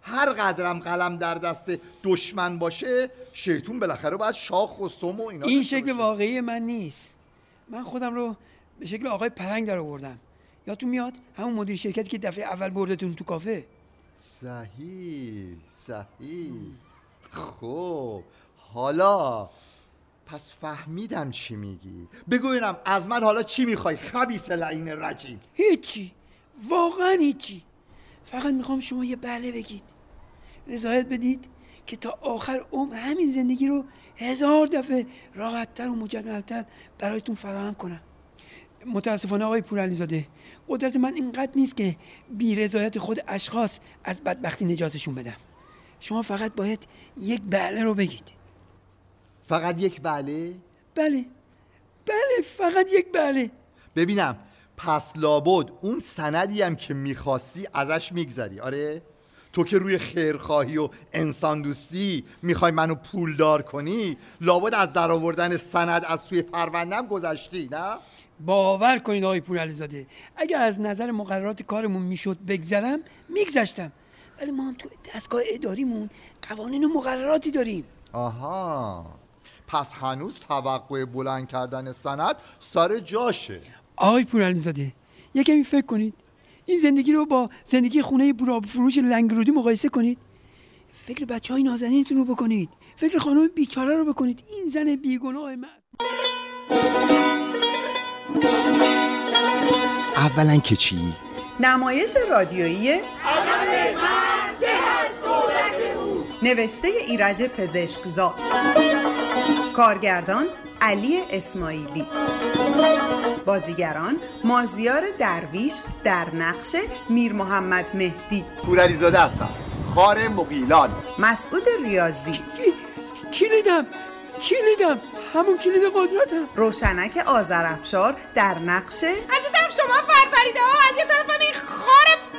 هر قدرم قلم در دست دشمن باشه شیطون بالاخره باید شاخ و سم و اینا این شکل واقعی من نیست. من خودم رو به شکل آقای پرنگ در آوردم. یادتون میاد همون مدیر شرکتی که دفعه اول بردتون تو کافه؟ صحیح صحیح. خب حالا پس فهمیدم چی میگی. بگو ببینم از من حالا چی می‌خوای خبیس لعین رجیم؟ هیچی واقعا هیچی. فقط می‌خوام شما یه بله بگید. رضایت بدید که تا آخر عمر همین زندگی رو هزار دفعه راحتتر و مجدلتر برایتون فراهم کنم. متاسفانه آقای پورعلیزاده قدرت من اینقدر نیست که بی رضایت خود اشخاص از بدبختی نجاتشون بدم شما فقط باید یک بله رو بگید. فقط یک بله؟ بله. بله فقط یک بله. ببینم پس لابد اون سندی هم که می‌خواستی ازش میگذری آره؟ تو که روی خیرخواهی و انسان دوستی می‌خوای منو پولدار کنی لابد از در آوردن سند از سوی پروندم گذشتی نه؟ باور کنید آقای پور علیزاده اگر از نظر مقررات کارمون می‌شد بگذرم میگذشتم. ولی ما هم تو دستگاه اداریمون قوانین و مقرراتی داریم. آها. پس هنوز توقع بلند کردن سند سر جاشه. آقای پور علیزاده یکمی فکر کنید. این زندگی رو با زندگی خونه براب فروش لنگرودی مقایسه کنید. فکر بچه های نازنینتون رو بکنید. فکر خانم بیچاره رو بکنید. این زن بیگناه من. اولا که چی؟ نمایش رادیویی نوشته ایرج پزشکزاد. کارگردان علی اسماعیلی. بازیگران مازیار درویش در نقش میر محمد مهدی. پورعلیزاده هستم. خار مقیلان مسعود ریاضی. کلیدم. کلیدم. همون کلید قدرتم. روشنک آذرافشار در نقش از یه طرف شما فرفریده ها از یه طرف این خار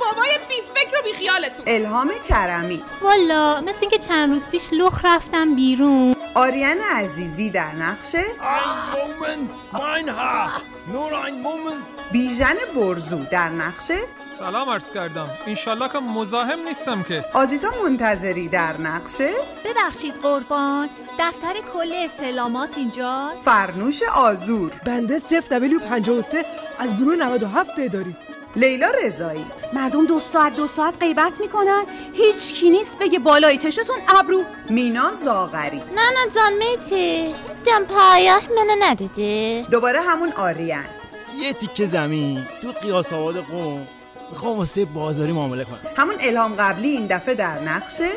بابای بی فکر و بی خیالتون الهام کرمی. والا مثل اینکه چند روز پیش لخ رفتم بیرون. آریان عزیزی در نقش؟ مومنت mein Haar. Nur ein Moment. بیژن برزو در نقش؟ سلام عرض کردم. انشالله که مزاحم نیستم که. آزیتا منتظری در نقش؟ ببخشید قربان دفتر کل استعلامات اینجا فرنوش آزور. بنده 0 دبلیو 53 از گروه 97 اداری. لیلا رضایی. مردم دو ساعت دو ساعت غیبت می‌کنن. هیچ کی نیست بگه بالای چشتون ابرو. مینا زاغری. نه نه جان میتی. دم پایه منو ندیدی؟ دوباره همون آریان یه تیکه زمین تو قیاس آباد قوم. می‌خوام واسه بازاری معامله کنم. همون الهام قبلی این دفعه در نقشه؟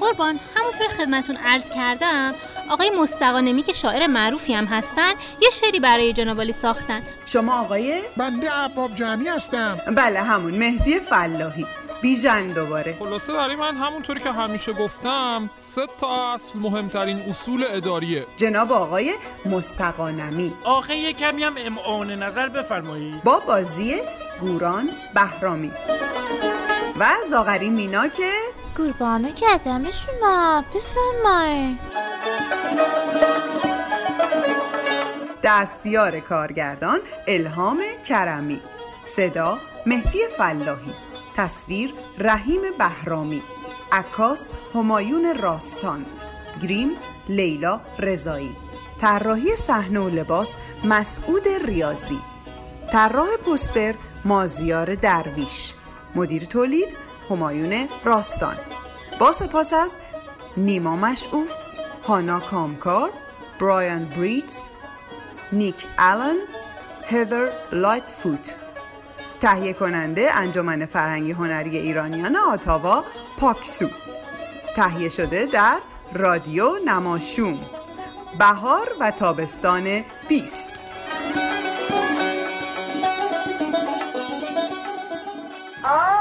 قربان همونطور خدمتون عرض کردم آقای مستقانمی که شاعر معروفی هم هستن یه شعری برای جنابالی ساختن. شما آقای؟ بنده عباب جمعی هستم. بله همون مهدی فلاحی. بیژن دوباره. خلاصه برای من همونطوری که همیشه گفتم سه تا اصل مهمترین اصول اداریه. جناب آقای مستقانمی آخه یه کمی هم امعان نظر بفرمایید با بازی گوران بهرامی. و زاغری مینا که قربانه کردم شما بفرمایید دستیار کارگردان الهام کرمی صدا مهدی فلاحی تصویر رحیم بهرامی عکاس همایون راستان گریم لیلا رضایی طراحی صحنه و لباس مسعود ریاضی طراح پوستر مازیار درویش مدیر تولید همایون راستان. با سپاس از نیما مشعوف هانا کامکار برایان بریتز نیک آلن هیدر لایت فوت تهیه کننده انجمن فرهنگی هنری ایرانیان آتاوا پاکسو. تهیه شده در رادیو نماشوم. بهار و تابستان 20 Oh.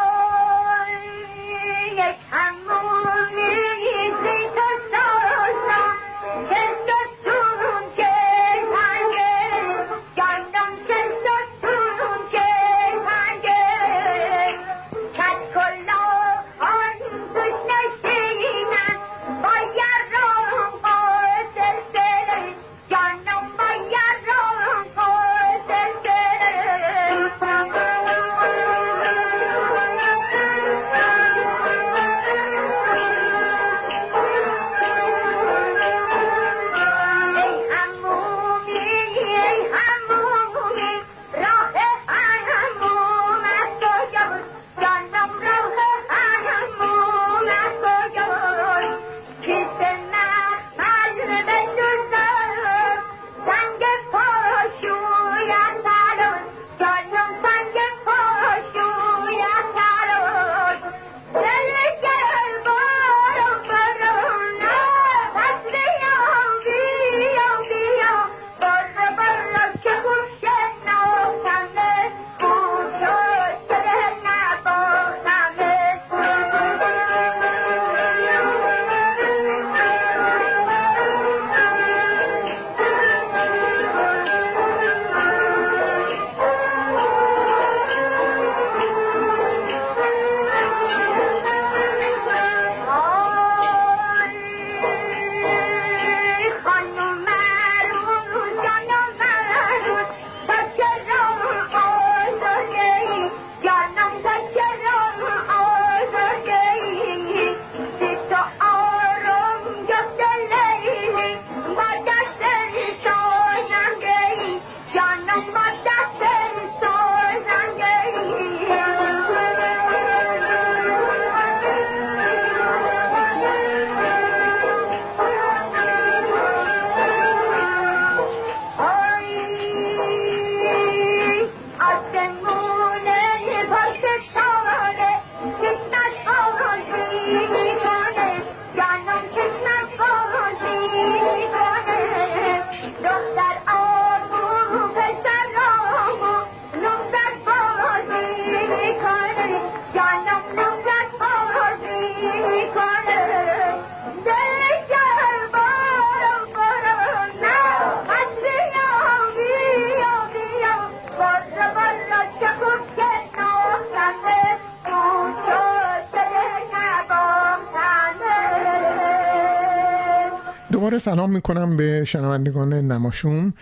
دوباره سلام می‌کنم به شنوندگان نماشوم.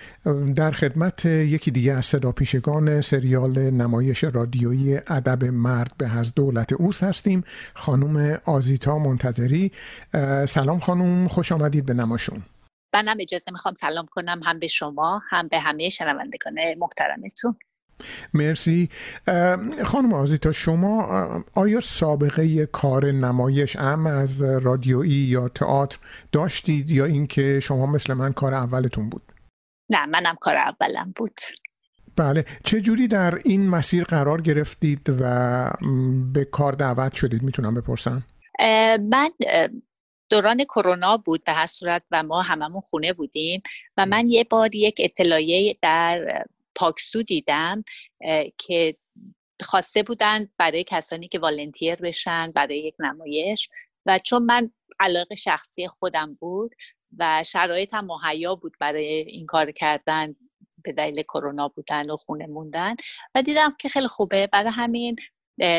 در خدمت یکی دیگه از صدا پیشگان سریال نمایش رادیویی ادب مرد به از دولت اوس هستیم خانم آزیتا منتظری. سلام خانم خوش آمدید به نماشوم. منم اجازه می‌خوام سلام کنم هم به شما هم به همه شنوندگان محترمتون. مرسی. خانم آزیتا شما آیا سابقه کار نمایش ام از رادیویی یا تئاتر داشتید یا اینکه شما مثل من کار اولتون بود؟ نه منم کار اولم بود. بله. چه جوری در این مسیر قرار گرفتید و به کار دعوت شدید؟ می‌تونم بپرسم. من دوران کرونا بود به هر صورت و ما هممون خونه بودیم و من یه بار یک اطلاعیه در پاکسو دیدم که خواسته بودن برای کسانی که والنتیر بشن برای یک نمایش. و چون من علاقه شخصی خودم بود و شرایطم مهیا بود برای این کار کردن به دلیل کرونا بودن و خونه موندن. و دیدم که خیلی خوبه. برای همین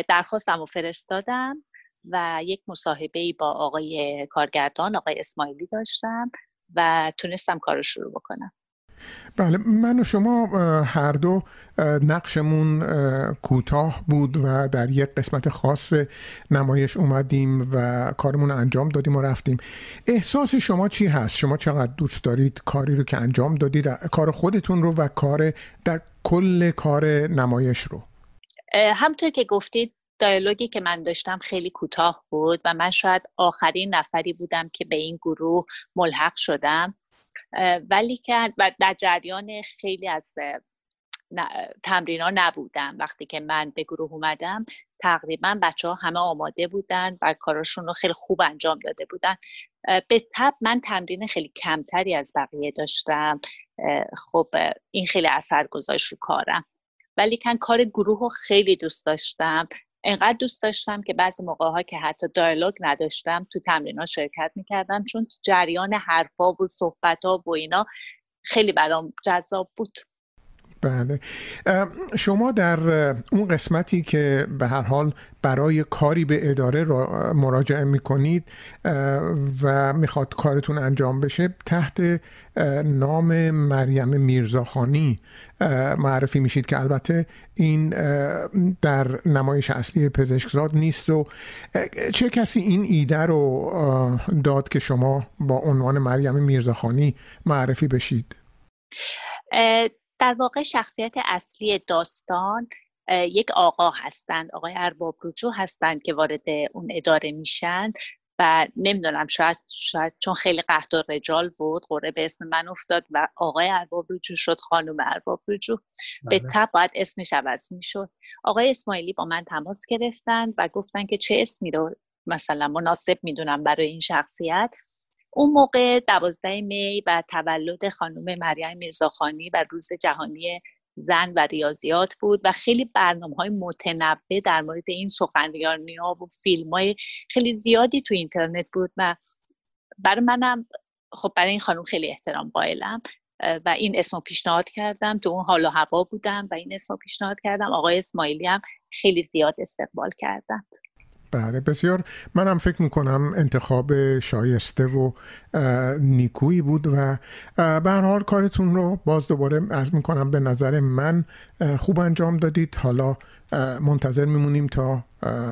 درخواستم و فرستادم و یک مصاحبه با آقای کارگردان آقای اسماعیلی داشتم و تونستم کار رو شروع بکنم. بله من و شما هر دو نقشمون کوتاه بود و در یک قسمت خاص نمایش اومدیم و کارمون رو انجام دادیم و رفتیم. احساس شما چی هست؟ شما چقدر دوست دارید کاری رو که انجام دادید؟ کار خودتون رو و کار در کل کار نمایش رو. همطور که گفتید دیالوگی که من داشتم خیلی کوتاه بود و من شاید آخرین نفری بودم که به این گروه ملحق شدم. ولی که در جریان خیلی از تمرین ها نبودم وقتی که من به گروه اومدم تقریبا بچه ها همه آماده بودن و کاراشون رو خیلی خوب انجام داده بودن. به تب من تمرین خیلی کمتری از بقیه داشتم. خب این خیلی اثر گذاشت رو کارم. ولی کن کار گروه رو خیلی دوست داشتم. انقدر دوست داشتم که بعضی موقع ها که حتی دیالوگ نداشتم تو تمرین ها شرکت می‌کردم. چون تو جریان حرفا و صحبت ها و اینا خیلی برام جذاب بود. بله. شما در اون قسمتی که به هر حال برای کاری به اداره مراجعه می‌کنید و می‌خواد کارتون انجام بشه تحت نام مریم میرزاخانی معرفی میشید که البته این در نمایش اصلی پزشکزاد نیست و چه کسی این ایده رو داد که شما با عنوان مریم میرزاخانی معرفی بشید؟ در واقع شخصیت اصلی داستان یک آقا هستند آقای ارباب رجوع هستند که وارد اون اداره میشن و نمی‌دونم شاید, شاید چون خیلی قهد و رجال بود قره به اسم من افتاد و آقای ارباب رجوع شد خانم ارباب رجوع به بله. تب باید اسمش عوض می‌شد. آقای اسماعیلی با من تماس گرفتن و گفتن که چه اسمی رو مثلا مناسب می‌دونم برای این شخصیت. اون موقع دوازده می و تولد خانم مریم میرزاخانی و روز جهانی زن و ریاضیات بود و خیلی برنامه های متنوع در مورد این سخنرانی ها و فیلم های خیلی زیادی تو اینترنت بود و برای منم خب برای این خانم خیلی احترام قائلم و این اسم پیشنهاد کردم. تو اون حال و هوا بودم و این اسم پیشنهاد کردم. آقای اسماعیلی هم خیلی زیاد استقبال کردند. بله بسیار. منم فکر می‌کنم انتخاب شایسته و نیکویی بود و به حال کارتون رو باز دوباره عرض می‌کنم به نظر من خوب انجام دادید. حالا منتظر میمونیم تا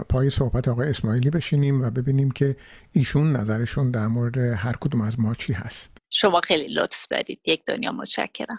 پای صحبت آقای اسماعیلی بشینیم و ببینیم که ایشون نظرشون در مورد هر کدوم از ما چی هست. شما خیلی لطف دارید. یک دنیا متشکرم.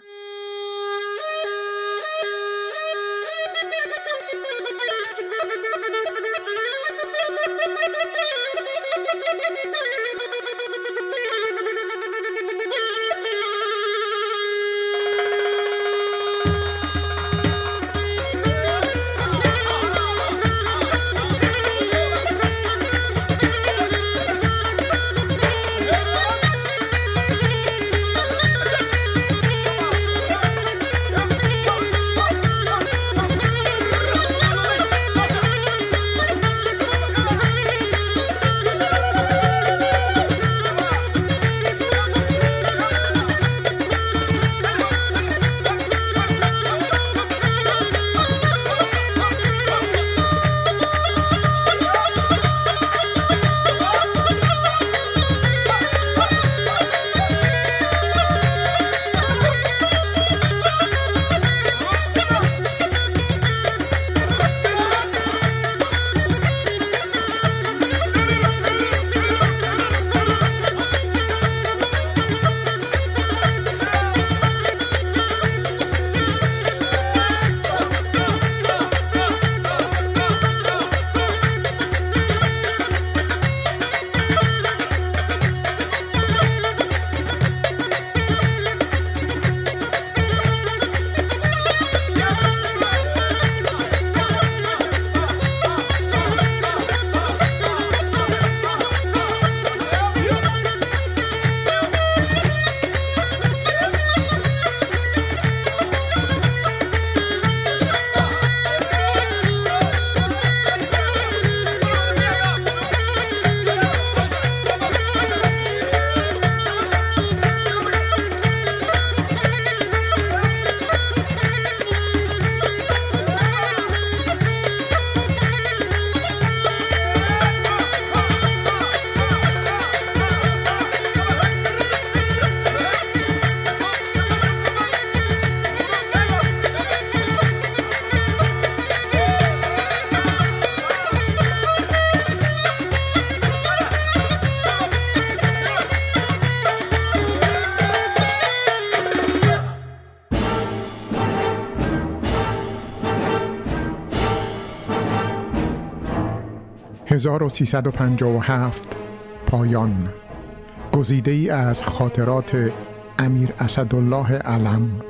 1357 پایان. گزیده ای از خاطرات امیر اسدالله علم.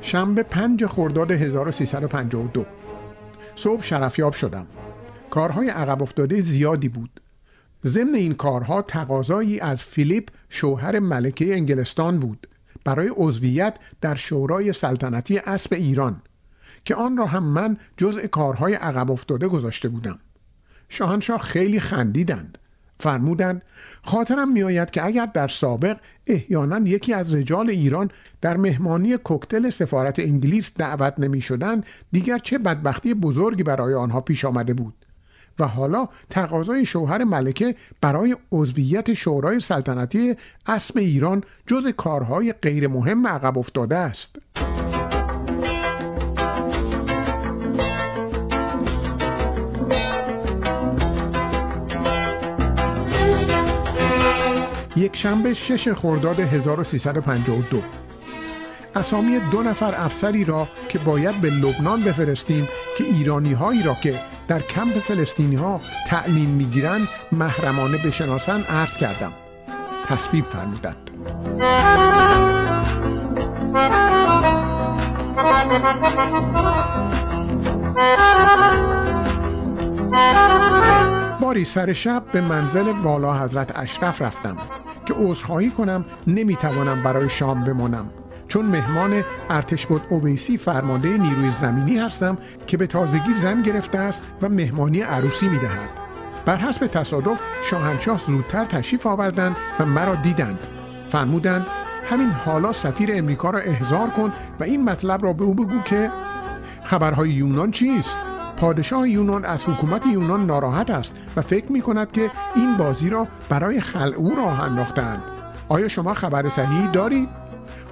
شنبه پنج خرداد 1352 صبح شرفیاب شدم. کارهای عقب افتاده زیادی بود. ضمن این کارها تقاضایی از فیلیپ شوهر ملکه انگلستان بود. برای عضویت در شورای سلطنتی اسب ایران. که آن را هم من جزء کارهای عقب افتاده گذاشته بودم. شاهنشاه خیلی خندیدند. فرمودند خاطرم میآید که اگر در سابق احیانا یکی از رجال ایران در مهمانی کوکتل سفارت انگلیس دعوت نمی دیگر چه بدبختی بزرگی برای آنها پیش آمده بود. و حالا تقاضای شوهر ملکه برای عضویت شورای سلطنتی اسم ایران جز کارهای غیر مهم عقب افتاده است. یک شنبه شش خرداد 1352 اسامی دو نفر افسری را که باید به لبنان بفرستیم که ایرانی هایی را که در کمپ فلسطینی ها تعلیم می‌گیرند محرمانه بشناسن عرض کردم. تصویب فرمودند. باری سر شب به منزل بالا حضرت اشرف رفتم. که عذرخواهی کنم نمی‌توانم برای شام بمانم. چون مهمان ارتش بود اویسی فرمانده نیروی زمینی هستم که به تازگی زن گرفته است و مهمانی عروسی می‌دهد. بر حسب تصادف شاهنشاه زودتر تشریف آوردند و مرا دیدند. فرمودند همین حالا سفیر امریکا را احضار کن و این مطلب را به او بگو که خبرهای یونان چیست؟ پادشاه یونان از حکومت یونان ناراحت است و فکر می کند که این بازی را برای خلع او راه انداختند آیا شما خبر صحیحی دارید؟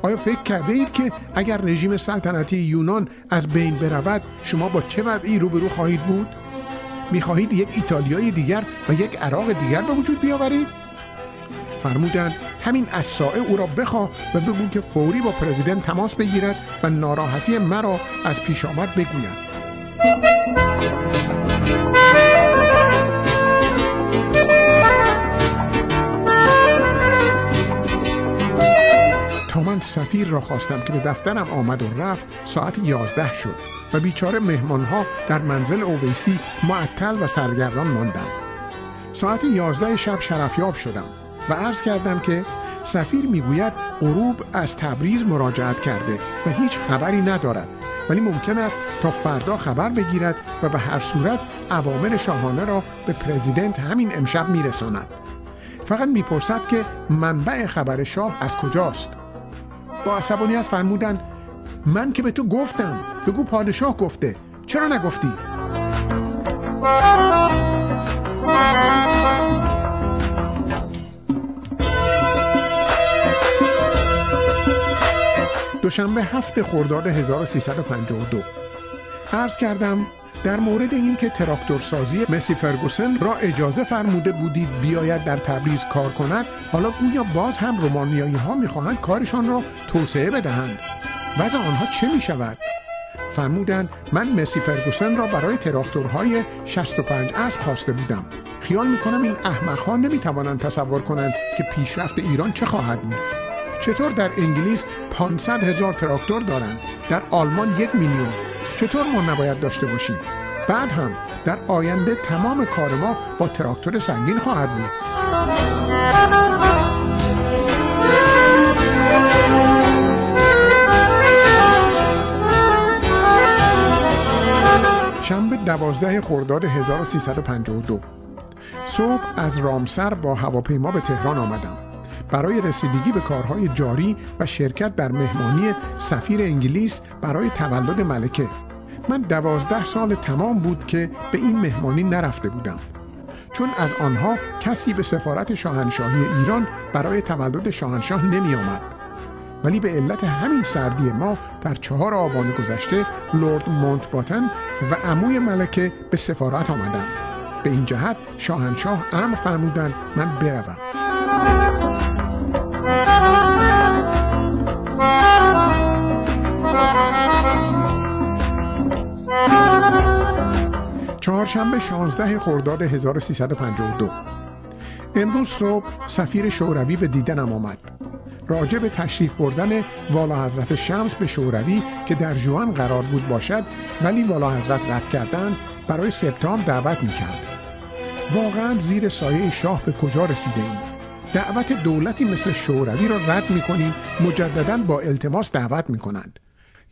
آیا فکر کرده اید که اگر رژیم سلطنتی یونان از بین برود شما با چه وضعی روبرو خواهید بود؟ می خواهید یک ایتالیای دیگر و یک عراق دیگر به وجود بیاورید؟ فرمودند همین از سائه او را بخواه و بگو که فوری با پرزیدنت تماس بگیرد و ناراحتی مرا از پیش آمد بگوید. تا من سفیر را خواستم که به دفترم آمد و رفت ساعت یازده شد و بیچاره مهمانها در منزل اویسی معطل و سرگردان ماندند. ساعت یازده شب شرفیاب شدم و عرض کردم که سفیر می‌گوید غروب از تبریز مراجعت کرده و هیچ خبری ندارد. ولی ممکن است تا فردا خبر بگیرد و به هر صورت عوامل شاهانه را به پرزیدنت همین امشب میرساند. فقط می‌پرسد که منبع خبر شاه از کجاست. با عصبانیت فرمودند من که به تو گفتم. بگو پادشاه گفته. چرا نگفتی؟ دوشنبه هفت خرداد 1352 عرض کردم در مورد این که تراکتورسازی مسی فرگوسن را اجازه فرموده بودید بیاید در تبریز کار کند حالا گویا باز هم رومانیایی ها می‌خواهند کارشان را توسعه بدهند. وضع آنها چه می شود؟ فرمودند من مسی فرگوسن را برای تراکتورهای 65 اسب خواسته بودم. خیال می‌کنم این احمقها نمی‌توانند تصور کنند که پیشرفت ایران چه خواهد بود. چطور در انگلیس 500 هزار تراکتور دارند؟ در آلمان یک میلیون. چطور ما نباید داشته باشیم؟ بعد هم در آینده تمام کار ما با تراکتور سنگین خواهد بود. شنبه دوازده خرداد 1352 صبح از رامسر با هواپیما به تهران آمدم. برای رسیدگی به کارهای جاری و شرکت در مهمانی سفیر انگلیس برای تولد ملکه. من دوازده سال تمام بود که به این مهمانی نرفته بودم. چون از آنها کسی به سفارت شاهنشاهی ایران برای تولد شاهنشاه نمی آمد. ولی به علت همین سردی ما در چهار آبان گذشته لورد مونت باتن و عموی ملکه به سفارت آمدند. به این جهت شاهنشاه امر فرمودند من بروم. چهارشنبه 16 خرداد 1352 امروز صبح سفیر شوروی به دیدنم آمد راجع به تشریف بردن والا حضرت شمس به شوروی که در جوان قرار بود باشد ولی والا حضرت رد کردند برای سپتامبر دعوت می کرد. واقعا زیر سایه شاه به کجا رسیده ایم؟ دعوت دولتی مثل شوروی را رد می کنیم مجددا با التماس دعوت می کنند.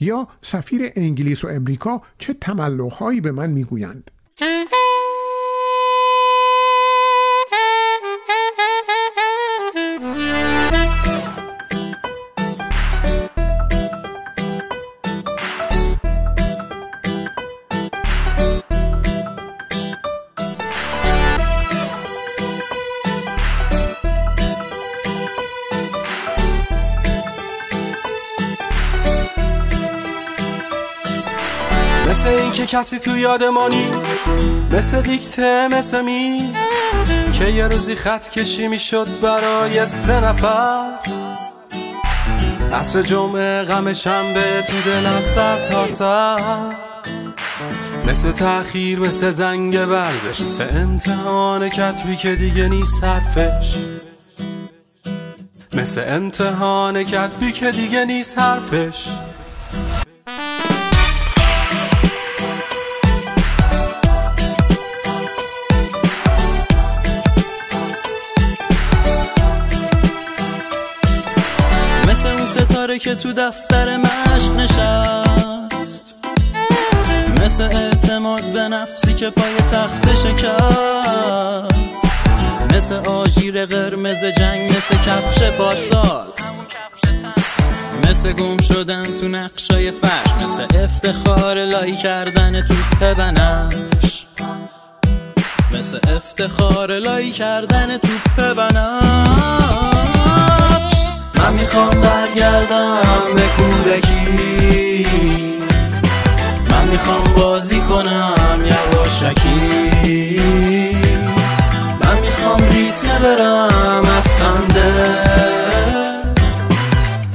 یا سفیر انگلیس و امریکا چه تملقهایی به من می‌گویند کسی تو یاد ما نیست. مثل دیکته مثل می که یه روزی خط کشی می‌شد برای سه نفر. عصر جمعه غم شنبه تو دلم سر تا سر. مثل تأخیر مثل زنگ ورزش مثل امتحان کتبی که دیگه نیست حرفش. مثل امتحان کتبی که دیگه نیست حرفش. که تو دفتر مشق نشست. مثل اعتماد به نفسی که پای تخت شکست. مثل آژیر قرمز جنگ مثل کفش پارسال مثل گم شدن تو نقشای فرش مثل افتخار لایی کردن توپ بنفش مثل افتخار لایی کردن توپ بنفش من می‌خوام برگردم به کودکی. من می‌خوام بازی کنم یواشکی. من می‌خوام ریسه برم از خنده.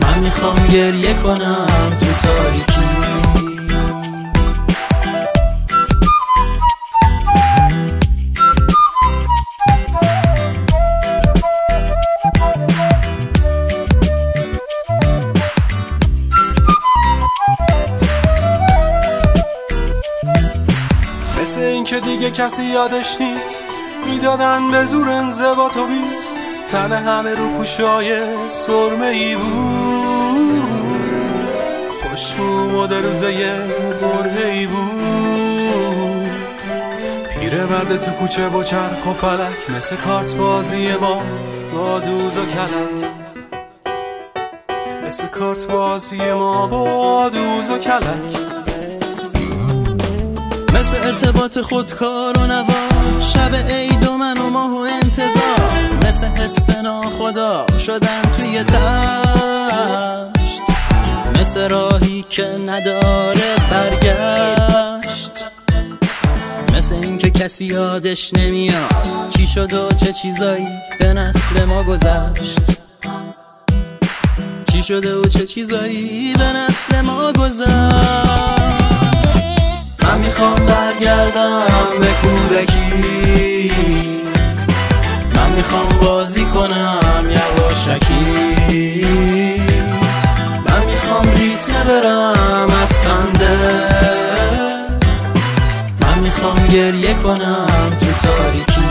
من می‌خوام گریه کنم تو تاریکی. دیگه کسی یادش نیست می‌دادن به زور انضباط و بیست. تن همه رو پوشای سرمه ای بود. پشت مد روزه برهه ای بود. پیره مرد تو کوچه و چرخ و فلک مثل کارت بازی ما با دوز و کلک. مثل کارت بازی ما با دوز و کلک. مثل ارتباط خودکار و نوا. شب عید و من و ماه و انتظار. مثل حس ناخدا شدن توی تشت. مثل راهی که نداره برگشت. مثل اینکه کسی یادش نمیاد چی شد و چه چیزایی به نسل ما گذشت. چی شده و چه چیزایی به نسل ما گذشت. من می‌خوام برگردم به کودکی. من می‌خوام بازی کنم یواشکی. من می‌خوام ریسه برم از خنده. من می‌خوام گریه کنم تو تاریکی.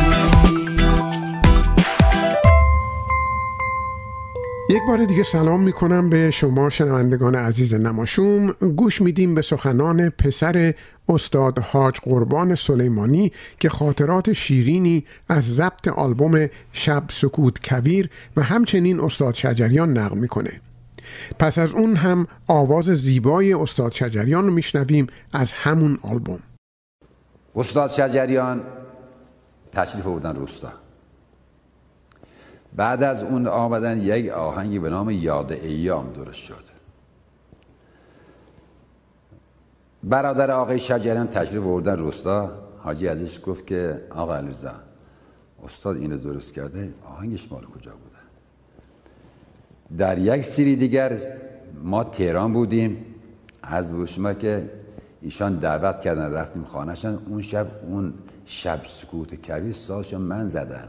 یک بار دیگه سلام می‌کنم به شما شنوندگان عزیز نماشوم. گوش میدیم به سخنان پسر استاد حاج قربان سلیمانی که خاطرات شیرینی از ضبط آلبوم شب سکوت کویر و همچنین استاد شجریان نقل می‌کنه. پس از اون هم آواز زیبای استاد شجریان رو میشنویم از همون آلبوم. استاد شجریان تشریف بودن روستا بعد از اون آمدن یک آهنگی به نام یاد ایام درست شد. برادر آقای شجریان تشریف بردن روستا. حاجی ازش گفت که آقا علیزا استاد اینو درست کرده آهنگش مال کجا بوده؟ در یک سری دیگر ما تهران بودیم. به شما که ایشان دعوت کردن رفتیم خانهشان. اون شب اون شب سکوت کبیر سازشو من زدم.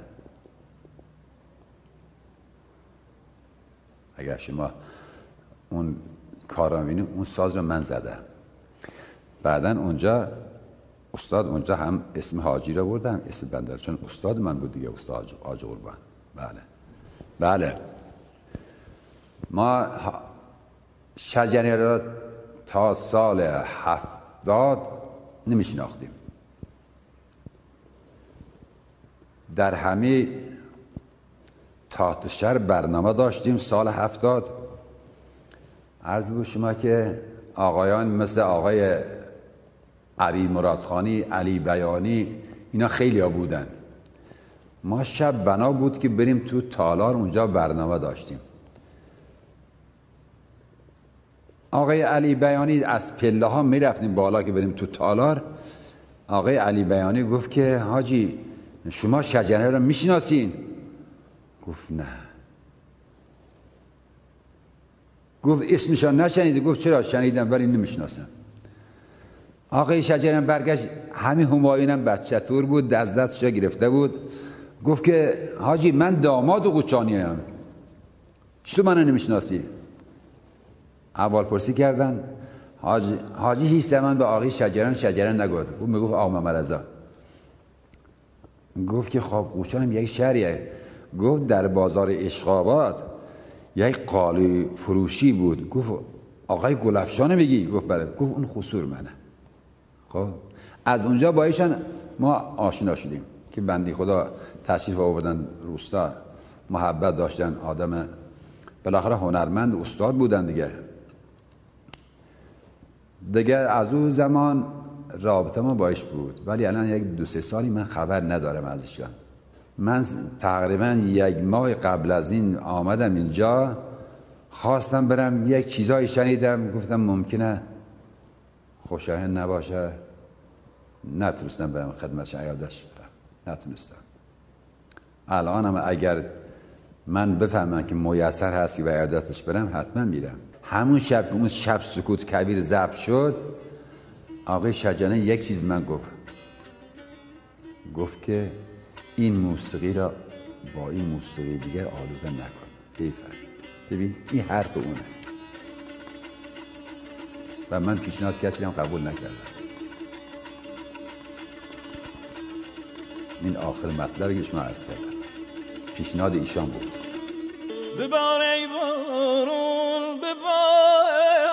اگر شما اون کارامینی اون ساز رو من زدم. بعدا اونجا استاد اونجا هم اسم حاجی رو بردم اسم بندر چون استاد من بود دیگه استاد حاج قربان. بله. بله. ما شجنه را تا سال هفتاد نمی شناختیم در همه تحت شهر برنامه داشتیم سال هفتاد. عرض بود شما که آقایان مثل آقای علی مرادخانی علی بیانی اینا خیلی ها بودن. ما شب بنا بود که بریم تو تالار اونجا برنامه داشتیم. آقای علی بیانی از پله ها می رفتیم بالا که بریم تو تالار. آقای علی بیانی گفت که حاجی شما شجره رو می‌شناسین؟ گفت نه. گفت اسمشان نشنیده گفت چرا شنیدم ولی نمی‌شناسم. آقای شجرم برگشت همین همایونم بچه تور بود دست دستش گرفته بود. گفت که حاجی من داماد قوچانی هم چطور منو نمی‌شناسی؟ اول پرسی کردن. حاجی, حاجی هیچ من به آقای شجران شجران نگفت. گفت می‌گفت آقا مرزا گفت که خب قوچان یک شهریه. گفت در بازار اشقابات یک قالی فروشی بود. گفت آقای گلفشانه میگی؟ گفت بله. گفت اون خسور منه. خب از اونجا با ایشان ما آشنا شدیم که بندی خدا تشریف آوردن روستا محبت داشتن آدم بالاخره هنرمند استاد بودن دیگه. دیگه از اون زمان رابطه ما باش بود ولی الان یک دو سه سالی من خبر ندارم ازشان من تقریبا یک ماه قبل از این آمدم اینجا خواستم برم یک چیزایی شنیدم گفتم ممکنه خوشایند نباشه. نتونستم برم خدمت عیادش برم. نتونستم. الان هم اگر من بفهمم که میسر هستی و عیادتش برم حتما میرم. همون شب اون شب سکوت کبیر ضبط شد آقای شجانه یک چیز من گفت. گفت که این موسیقی را با این موسیقی دیگر آلوده نکن. بیفر ببین این حرف اونه. و من پیشنهاد کسی هم قبول نکردم. این آخر مطلبی که شما عرض کردم. پیشنهاد ایشان بود. ببار ای بارون ببار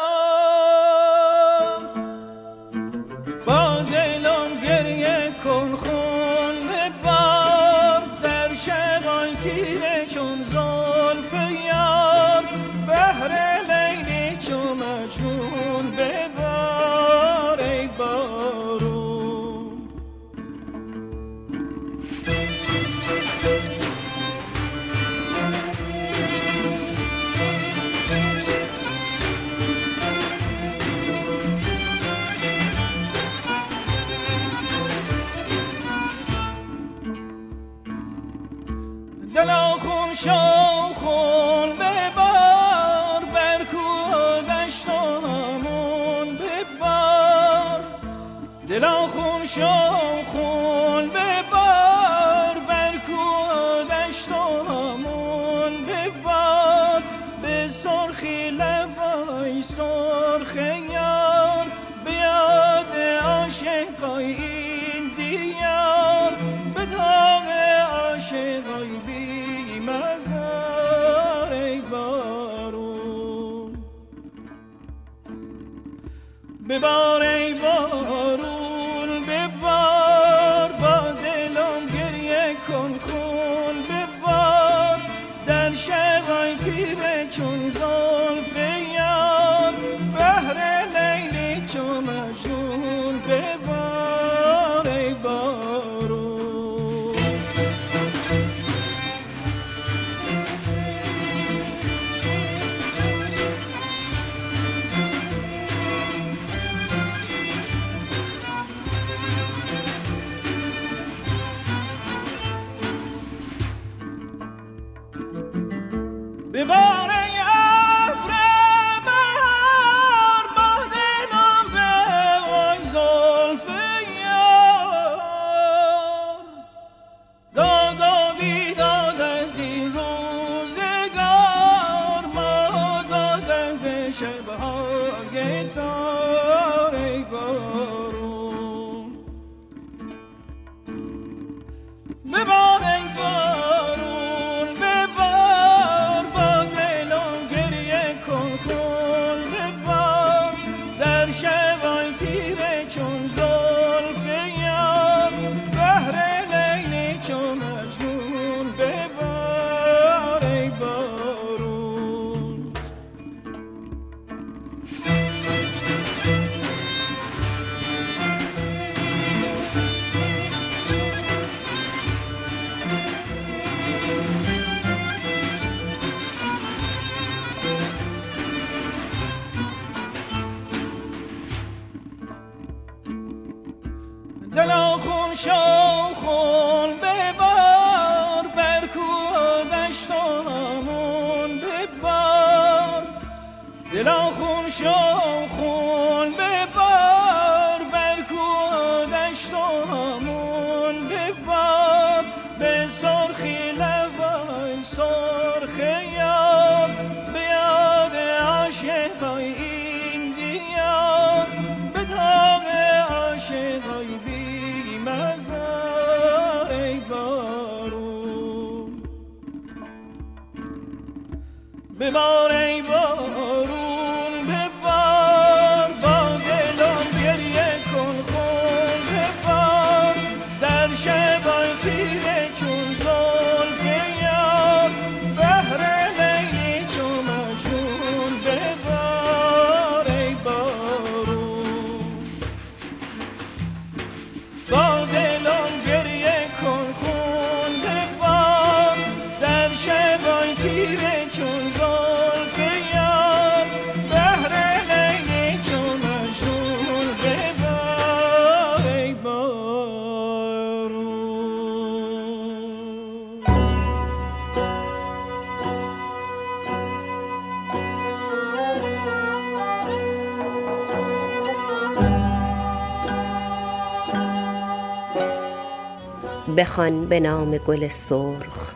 بخوان به نام گل سرخ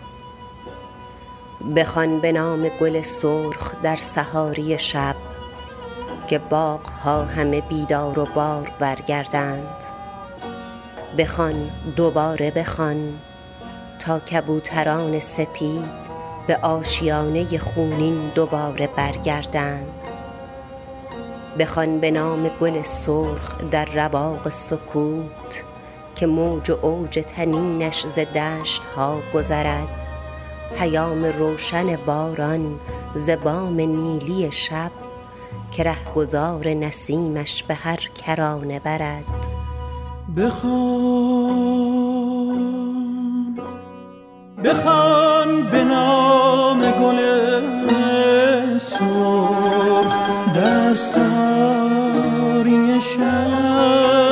بخوان به نام گل سرخ در سحاری شب که باغ ها همه بیدار و بار برگردند. بخوان دوباره بخوان تا کبوتران سپید به آشیانه خونین دوباره برگردند. بخوان به نام گل سرخ در رواق سکوت که موج و اوج تنینش ز دشت ها گذرد. پیام روشن باران ز بام نیلی شب که رهگذار نسیمش به هر کرانه برد. بخوان بخوان به نام گل سرخ در ساری شب.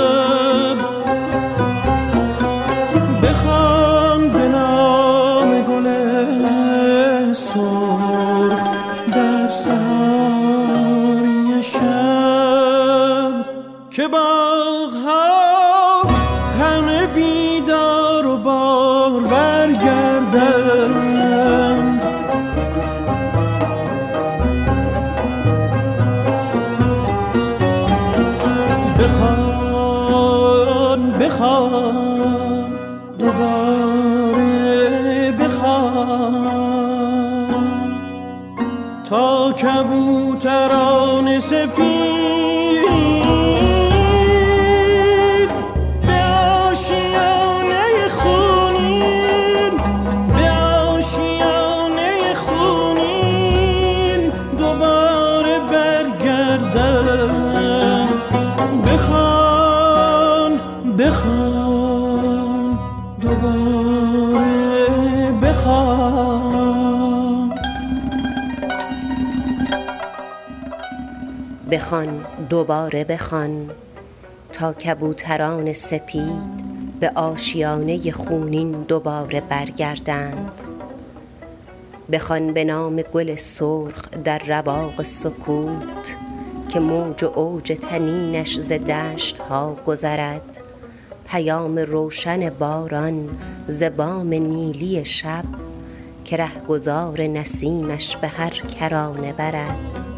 کبوتران بخوان دوباره بخوان. تا کبوتران سپید به آشیانه خونین دوباره برگردند. بخوان به نام گل سرخ در رواق سکوت که موج و اوج تنینش ز دشت ها گذرد. پیام روشن باران ز بام نیلی شب که رهگذار نسیمش به هر کرانه برد.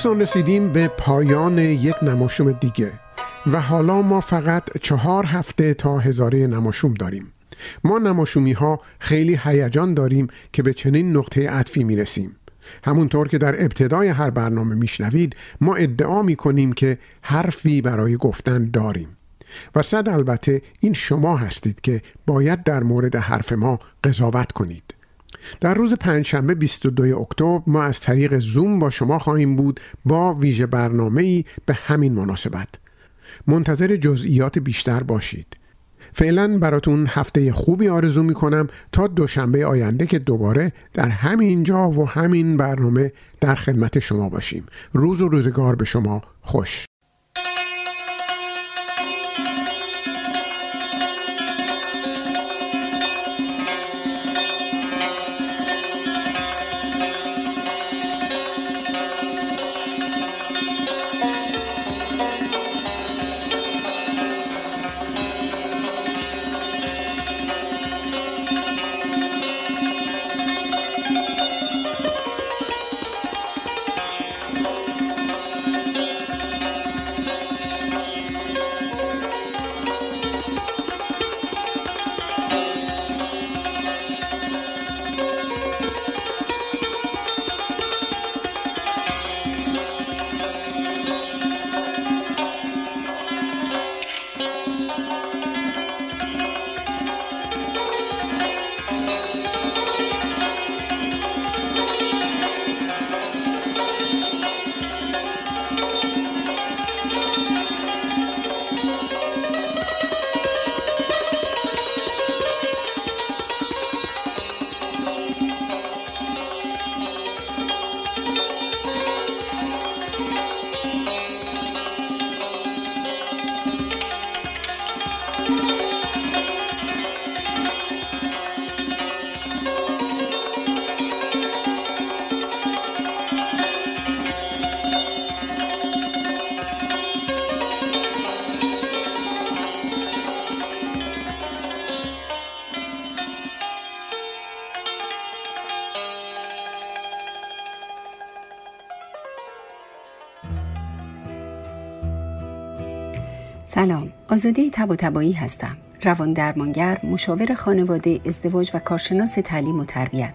دوستان رسیدیم به پایان یک نماشوم دیگه و حالا ما فقط چهار هفته تا هزاره نماشوم داریم. ما نماشومی ها خیلی هیجان داریم که به چنین نقطه عطفی می رسیم همونطور که در ابتدای هر برنامه میشنوید ما ادعا می کنیم که حرفی برای گفتن داریم. و صد البته این شما هستید که باید در مورد حرف ما قضاوت کنید. در روز پنجشنبه 22 اکتبر ما از طریق زوم با شما خواهیم بود با ویژه برنامه ای به همین مناسبت. منتظر جزئیات بیشتر باشید. فعلا براتون هفته خوبی آرزو می کنم تا دوشنبه آینده که دوباره در همین جا و همین برنامه در خدمت شما باشیم. روز و روزگار به شما خوش. آزاده تب و هستم. روان درمانگر مشاور خانواده ازدواج و کارشناس تعلیم و تربیت.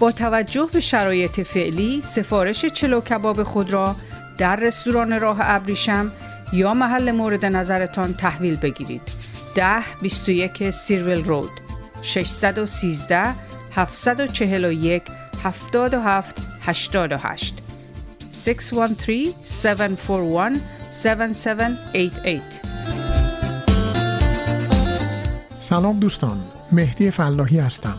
با توجه به شرایط فعلی سفارش چلو کباب خود را در رستوران راه ابریشم یا محل مورد نظرتان تحویل بگیرید. 10 21 سیرویل رود 613 741 77 88 613 741 7788 سلام دوستان مهدی فلاحی هستم.